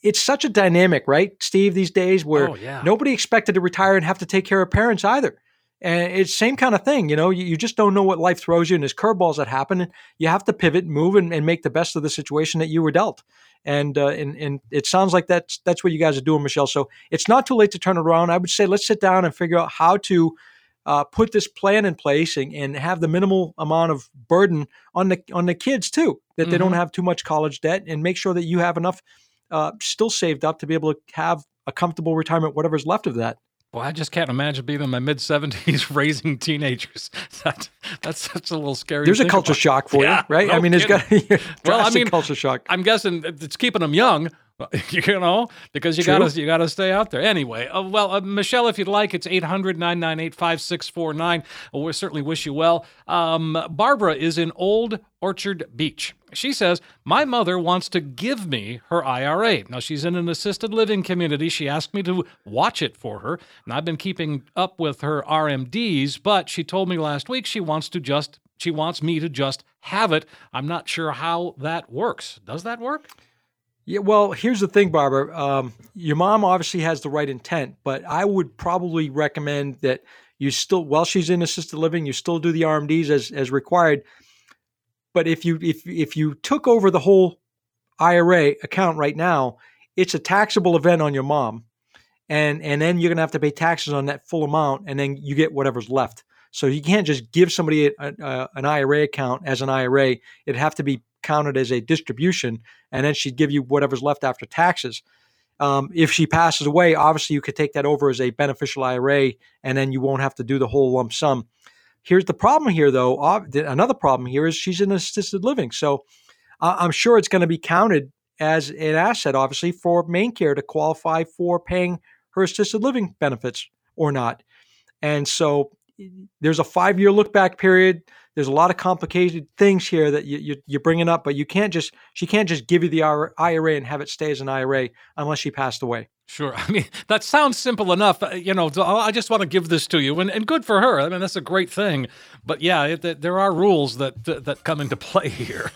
it's such a dynamic, right, Steve, these days where
Oh, yeah.
nobody expected to retire and have to take care of parents either. And it's same kind of thing, you know. You, you just don't know what life throws you, and there's curveballs that happen. And you have to pivot, move, and, and make the best of the situation that you were dealt. And uh, and and it sounds like that's that's what you guys are doing, Michelle. So it's not too late to turn around. I would say let's sit down and figure out how to uh, put this plan in place and, and have the minimal amount of burden on the on the kids too, that they don't
Mhm.
have too much college debt, and make sure that you have enough uh, still saved up to be able to have a comfortable retirement, whatever's left of that.
Well, I just can't imagine being in my mid 70s raising teenagers. That, that's such a little scary.
There's a culture
about.
shock for
Yeah,
you, right?
no
I mean, it's got
kidding. well, I mean,
culture shock.
I'm guessing it's keeping them young, you know, because you gotta you gotta stay out there anyway. Uh, well, uh, Michelle, if you'd like, it's 800-998-5649. We certainly wish you well. Um, Barbara is in Old Orchard Beach. She says, My mother wants to give me her IRA. Now, she's in an assisted living community. She asked me to watch it for her, and I've been keeping up with her RMDs, but she told me last week she wants to just. She wants me to just have it. I'm not sure how that works. Does that work?
Yeah, well, here's the thing, Barbara. Um, your mom obviously has the right intent, but I would probably recommend that you still, while she's in assisted living, you still do the RMDs as as required. But if you if if you took over the whole IRA account right now, it's a taxable event on your mom, and and then you're gonna have to pay taxes on that full amount, and then you get whatever's left. So you can't just give somebody a, a, an IRA account as an IRA. It'd have to be counted as a distribution, and then she'd give you whatever's left after taxes. Um, if she passes away, obviously you could take that over as a beneficial IRA, and then you won't have to do the whole lump sum. Here's the problem here, though. Another problem here is she's in assisted living, so I'm sure it's going to be counted as an asset, obviously, for MaineCare to qualify for paying her assisted living benefits or not. And so there's a five year look back period. There's a lot of complicated things here that you, you, you're bringing up, but you can't just she can't just give you the IRA and have it stay as an IRA unless she passed away.
Sure. I mean, that sounds simple enough. Uh, You know, I just want to give this to you, and, and good for her. I mean, that's a great thing. But yeah, it, there are rules that that come into play here.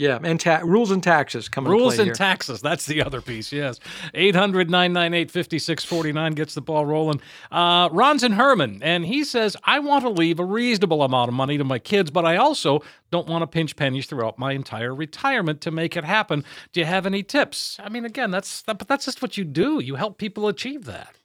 Yeah, and ta- rules and taxes come into
Rules and
here.
taxes. That's the other piece. Yes. 800 998 5649 gets the ball rolling. Uh, Ron's in Hermon, and he says, I want to leave a reasonable amount of money to my kids, but I also don't want to pinch pennies throughout my entire retirement to make it happen. Do you have any tips? I mean, again, that's that, but that's just what you do. You help people achieve that.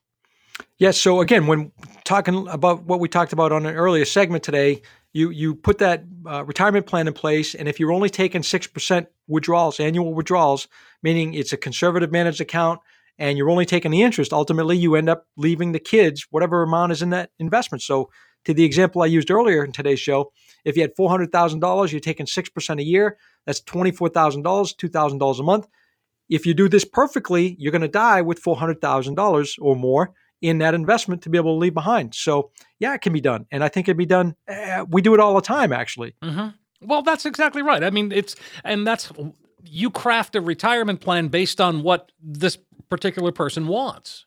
Yes. So again, when talking about what we talked about on an earlier segment today, you you put that uh, retirement plan in place, and if you're only taking six percent withdrawals, annual withdrawals, meaning it's a conservative managed account, and you're only taking the interest, ultimately you end up leaving the kids whatever amount is in that investment. So to the example I used earlier in today's show, if you had four hundred thousand dollars, you're taking six percent a year. That's twenty four thousand dollars, two thousand dollars a month. If you do this perfectly, you're going to die with four hundred thousand dollars or more in that investment to be able to leave behind. So yeah, it can be done, and I think it'd be done. Uh, we do it all the time, actually.
hmm Well, that's exactly right. I mean, it's and that's you craft a retirement plan based on what this particular person wants.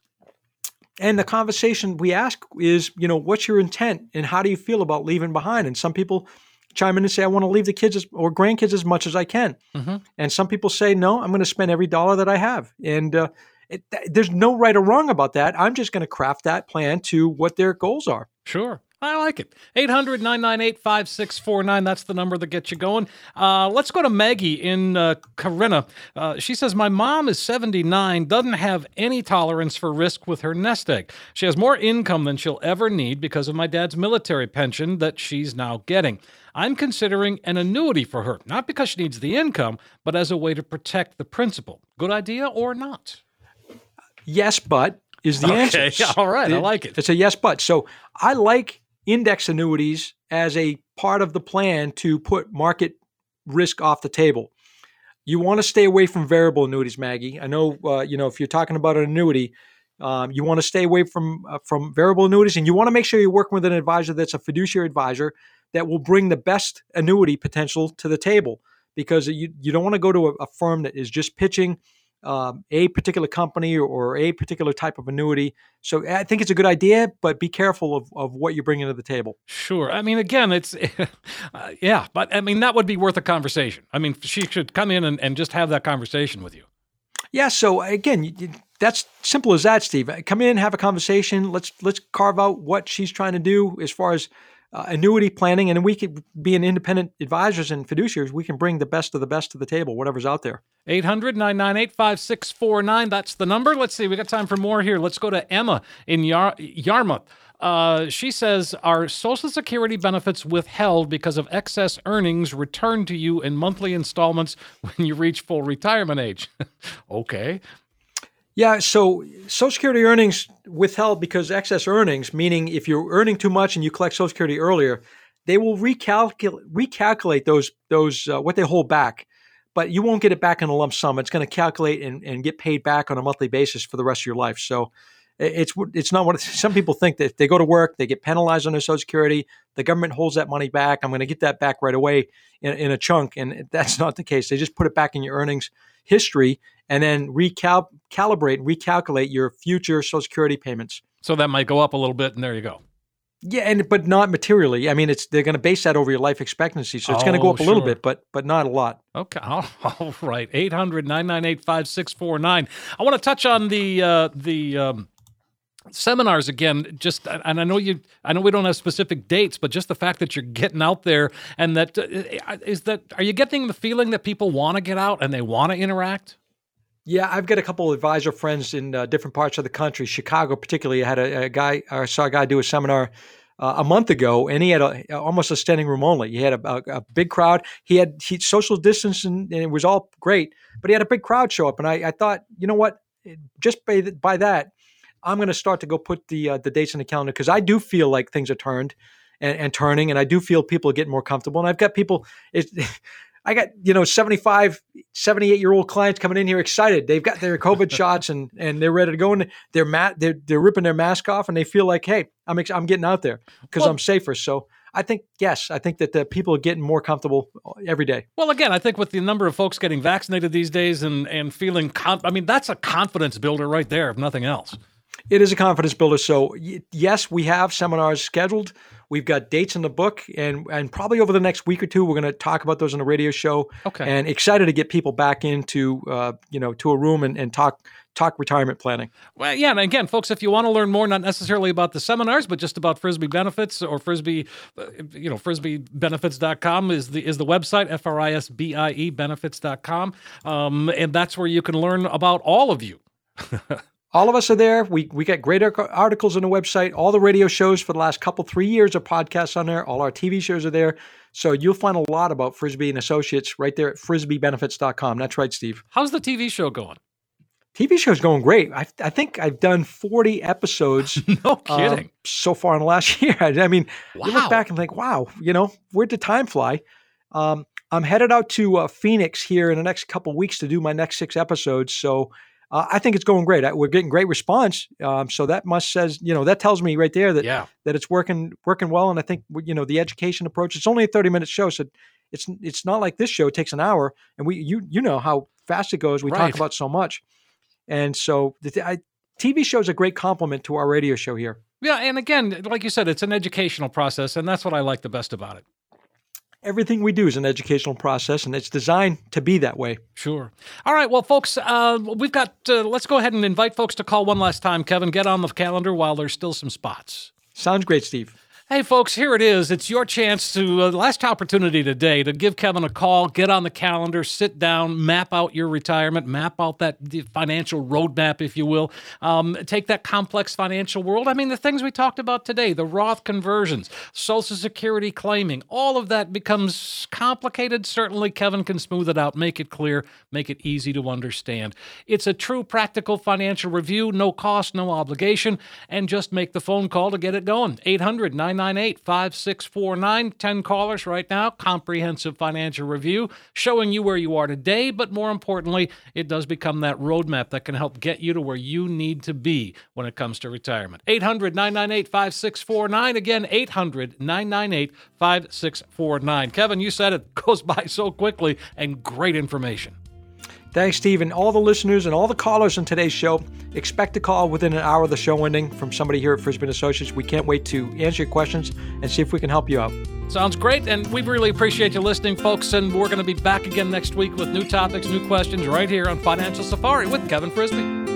And the conversation we ask is, you know, what's your intent and how do you feel about leaving behind? And some people chime in and say, I want to leave the kids as, or grandkids as much as I can.
Mhm.
And some people say, no, I'm going to spend every dollar that I have. And uh, it, th- there's no right or wrong about that. I'm just going to craft that plan to what their goals are.
Sure. I like it. 800 998 5649. That's the number that gets you going. Uh, let's go to Maggie in uh, Corinna. Uh, she says, My mom is 79, doesn't have any tolerance for risk with her nest egg. She has more income than she'll ever need because of my dad's military pension that she's now getting. I'm considering an annuity for her, not because she needs the income, but as a way to protect the principal. Good idea or not?
Yes, but is the
Okay,
answer.
all right, I like it.
It's a yes, but. So I like index annuities as a part of the plan to put market risk off the table. You want to stay away from variable annuities, Maggie. I know, uh, you know, if you're talking about an annuity, um, you want to stay away from uh, from variable annuities, and you want to make sure you're working with an advisor that's a fiduciary advisor that will bring the best annuity potential to the table. Because you you don't want to go to a, a firm that is just pitching um, a particular company or, a particular type of annuity. So I think it's a good idea, but be careful of, of what you're bringing to the table.
Sure. I mean, again, it's, uh, yeah, but I mean, that would be worth a conversation. I mean, she should come in and, and just have that conversation with you.
Yeah. So again, that's simple as that, Steve. Come in, have a conversation. Let's let's carve out what she's trying to do as far as uh, annuity planning, and we could be an independent advisors and fiduciaries. We can bring the best of the best to the table, whatever's out there.
800 998 5649. That's the number. Let's see. We got time for more here. Let's go to Emma in Yar- Yarmouth. Uh, she says, Are Social Security benefits withheld because of excess earnings returned to you in monthly installments when you reach full retirement age? okay.
Yeah, so Social Security earnings withheld because excess earnings, meaning if you're earning too much and you collect Social Security earlier, they will recalculate recalculate those those uh, what they hold back, but you won't get it back in a lump sum. It's going to calculate and, and get paid back on a monthly basis for the rest of your life. So it's it's not what some people think that they go to work, they get penalized on their Social Security. The government holds that money back. I'm going to get that back right away in, in a chunk, and that's not the case. They just put it back in your earnings history and then recalibrate and recalculate your future Social Security payments.
So that might go up a little bit, and there you go.
Yeah, and but not materially. I mean, it's they're going to base that over your life expectancy, so it's oh, going to go up sure. a little bit, but but not a lot.
Okay, all right. 800-998-5649. I want to touch on the uh, the um, seminars again just and i know you i know we don't have specific dates but just the fact that you're getting out there and that uh, is that are you getting the feeling that people want to get out and they want to interact
yeah i've got a couple of advisor friends in uh, different parts of the country chicago particularly i had a, a guy i saw a guy do a seminar uh, a month ago, and he had a, almost a standing room only. He had a, a, big crowd. He had he social distance, and, it was all great. But he had a big crowd show up, and I, I thought, you know what? Just by, by that, I'm going to start to go put the uh, the dates in the calendar because I do feel like things are turned and, and, turning, and I do feel people getting more comfortable. And I've got people. It, I got you know 75, 78 year old clients coming in here excited. They've got their COVID shots and and they're ready to go. And they're mat they're they're ripping their mask off and they feel like, hey, I'm ex- I'm getting out there because well, I'm safer. So I think yes, I think that the people are getting more comfortable uh, every day.
Well, again, I think with the number of folks getting vaccinated these days and and feeling, con- I mean, that's a confidence builder right there, if nothing else.
It is a confidence builder. So yes, we have seminars scheduled. We've got dates in the book, and and probably over the next week or two, we're going to talk about those on the radio show.
Okay.
And excited to get people back into uh, you know to a room and, and talk talk retirement planning.
Well, yeah, and again, folks, if you want to learn more, not necessarily about the seminars, but just about Frisbie benefits or Frisbie, uh, you know, frisbiebenefits.com is the is the website f r i s b i e benefits.com, um, and that's where you can learn about all of you.
all of us are there. We we get great articles on the website. All the radio shows for the last couple three years are podcasts on there. All our TV shows are there. So you'll find a lot about Frisbie and Associates right there at frisbiebenefits.com. That's right, Steve.
How's the TV show going?
TV show's going great. I, I think I've done 40 episodes.
no uh, kidding.
Uh, so far in the last year. I mean, wow. you look back and think, wow, you know, where'd the time fly? Um, I'm headed out to uh, Phoenix here in the next couple weeks to do my next six episodes. So uh, I think it's going great. We're getting great response. Um, so that must says, you know, that tells me right there that
yeah.
that it's working working well. And I think you know the education approach. It's only a thirty minute show, so it's it's not like this show it takes an hour. And we you you know how fast it goes. We right. talk about so much, and so the, I, TV show is a great complement to our radio show here.
Yeah, and again, like you said, it's an educational process, and that's what I like the best about it
everything we do is an educational process and it's designed to be that way.
Sure. All right. Well, folks, uh, we've got, uh, let's go ahead and invite folks to call one last time. Kevin, get on the calendar while there's still some spots.
Sounds great, Steve.
Hey, folks, here it is. It's your chance to, uh, last opportunity today to give Kevin a call, get on the calendar, sit down, map out your retirement, map out that financial roadmap, if you will. Um, take that complex financial world. I mean, the things we talked about today, the Roth conversions, Social Security claiming, all of that becomes complicated. Certainly, Kevin can smooth it out, make it clear, make it easy to understand. It's a true practical financial review, no cost, no obligation, and just make the phone call to get it going. 800 998 5649. 10 callers right now. Comprehensive financial review showing you where you are today, but more importantly, it does become that roadmap that can help get you to where you need to be when it comes to retirement. 800 998 5649. Again, 800 998 5649. Kevin, you said it goes by so quickly and great information.
Thanks, Steve, and all the listeners and all the callers on today's show. Expect a call within an hour of the show ending from somebody here at Frisbie Associates. We can't wait to answer your questions and see if we can help you out.
Sounds great, and we really appreciate you listening, folks. And we're going to be back again next week with new topics, new questions, right here on Financial Safari with Kevin Frisbie.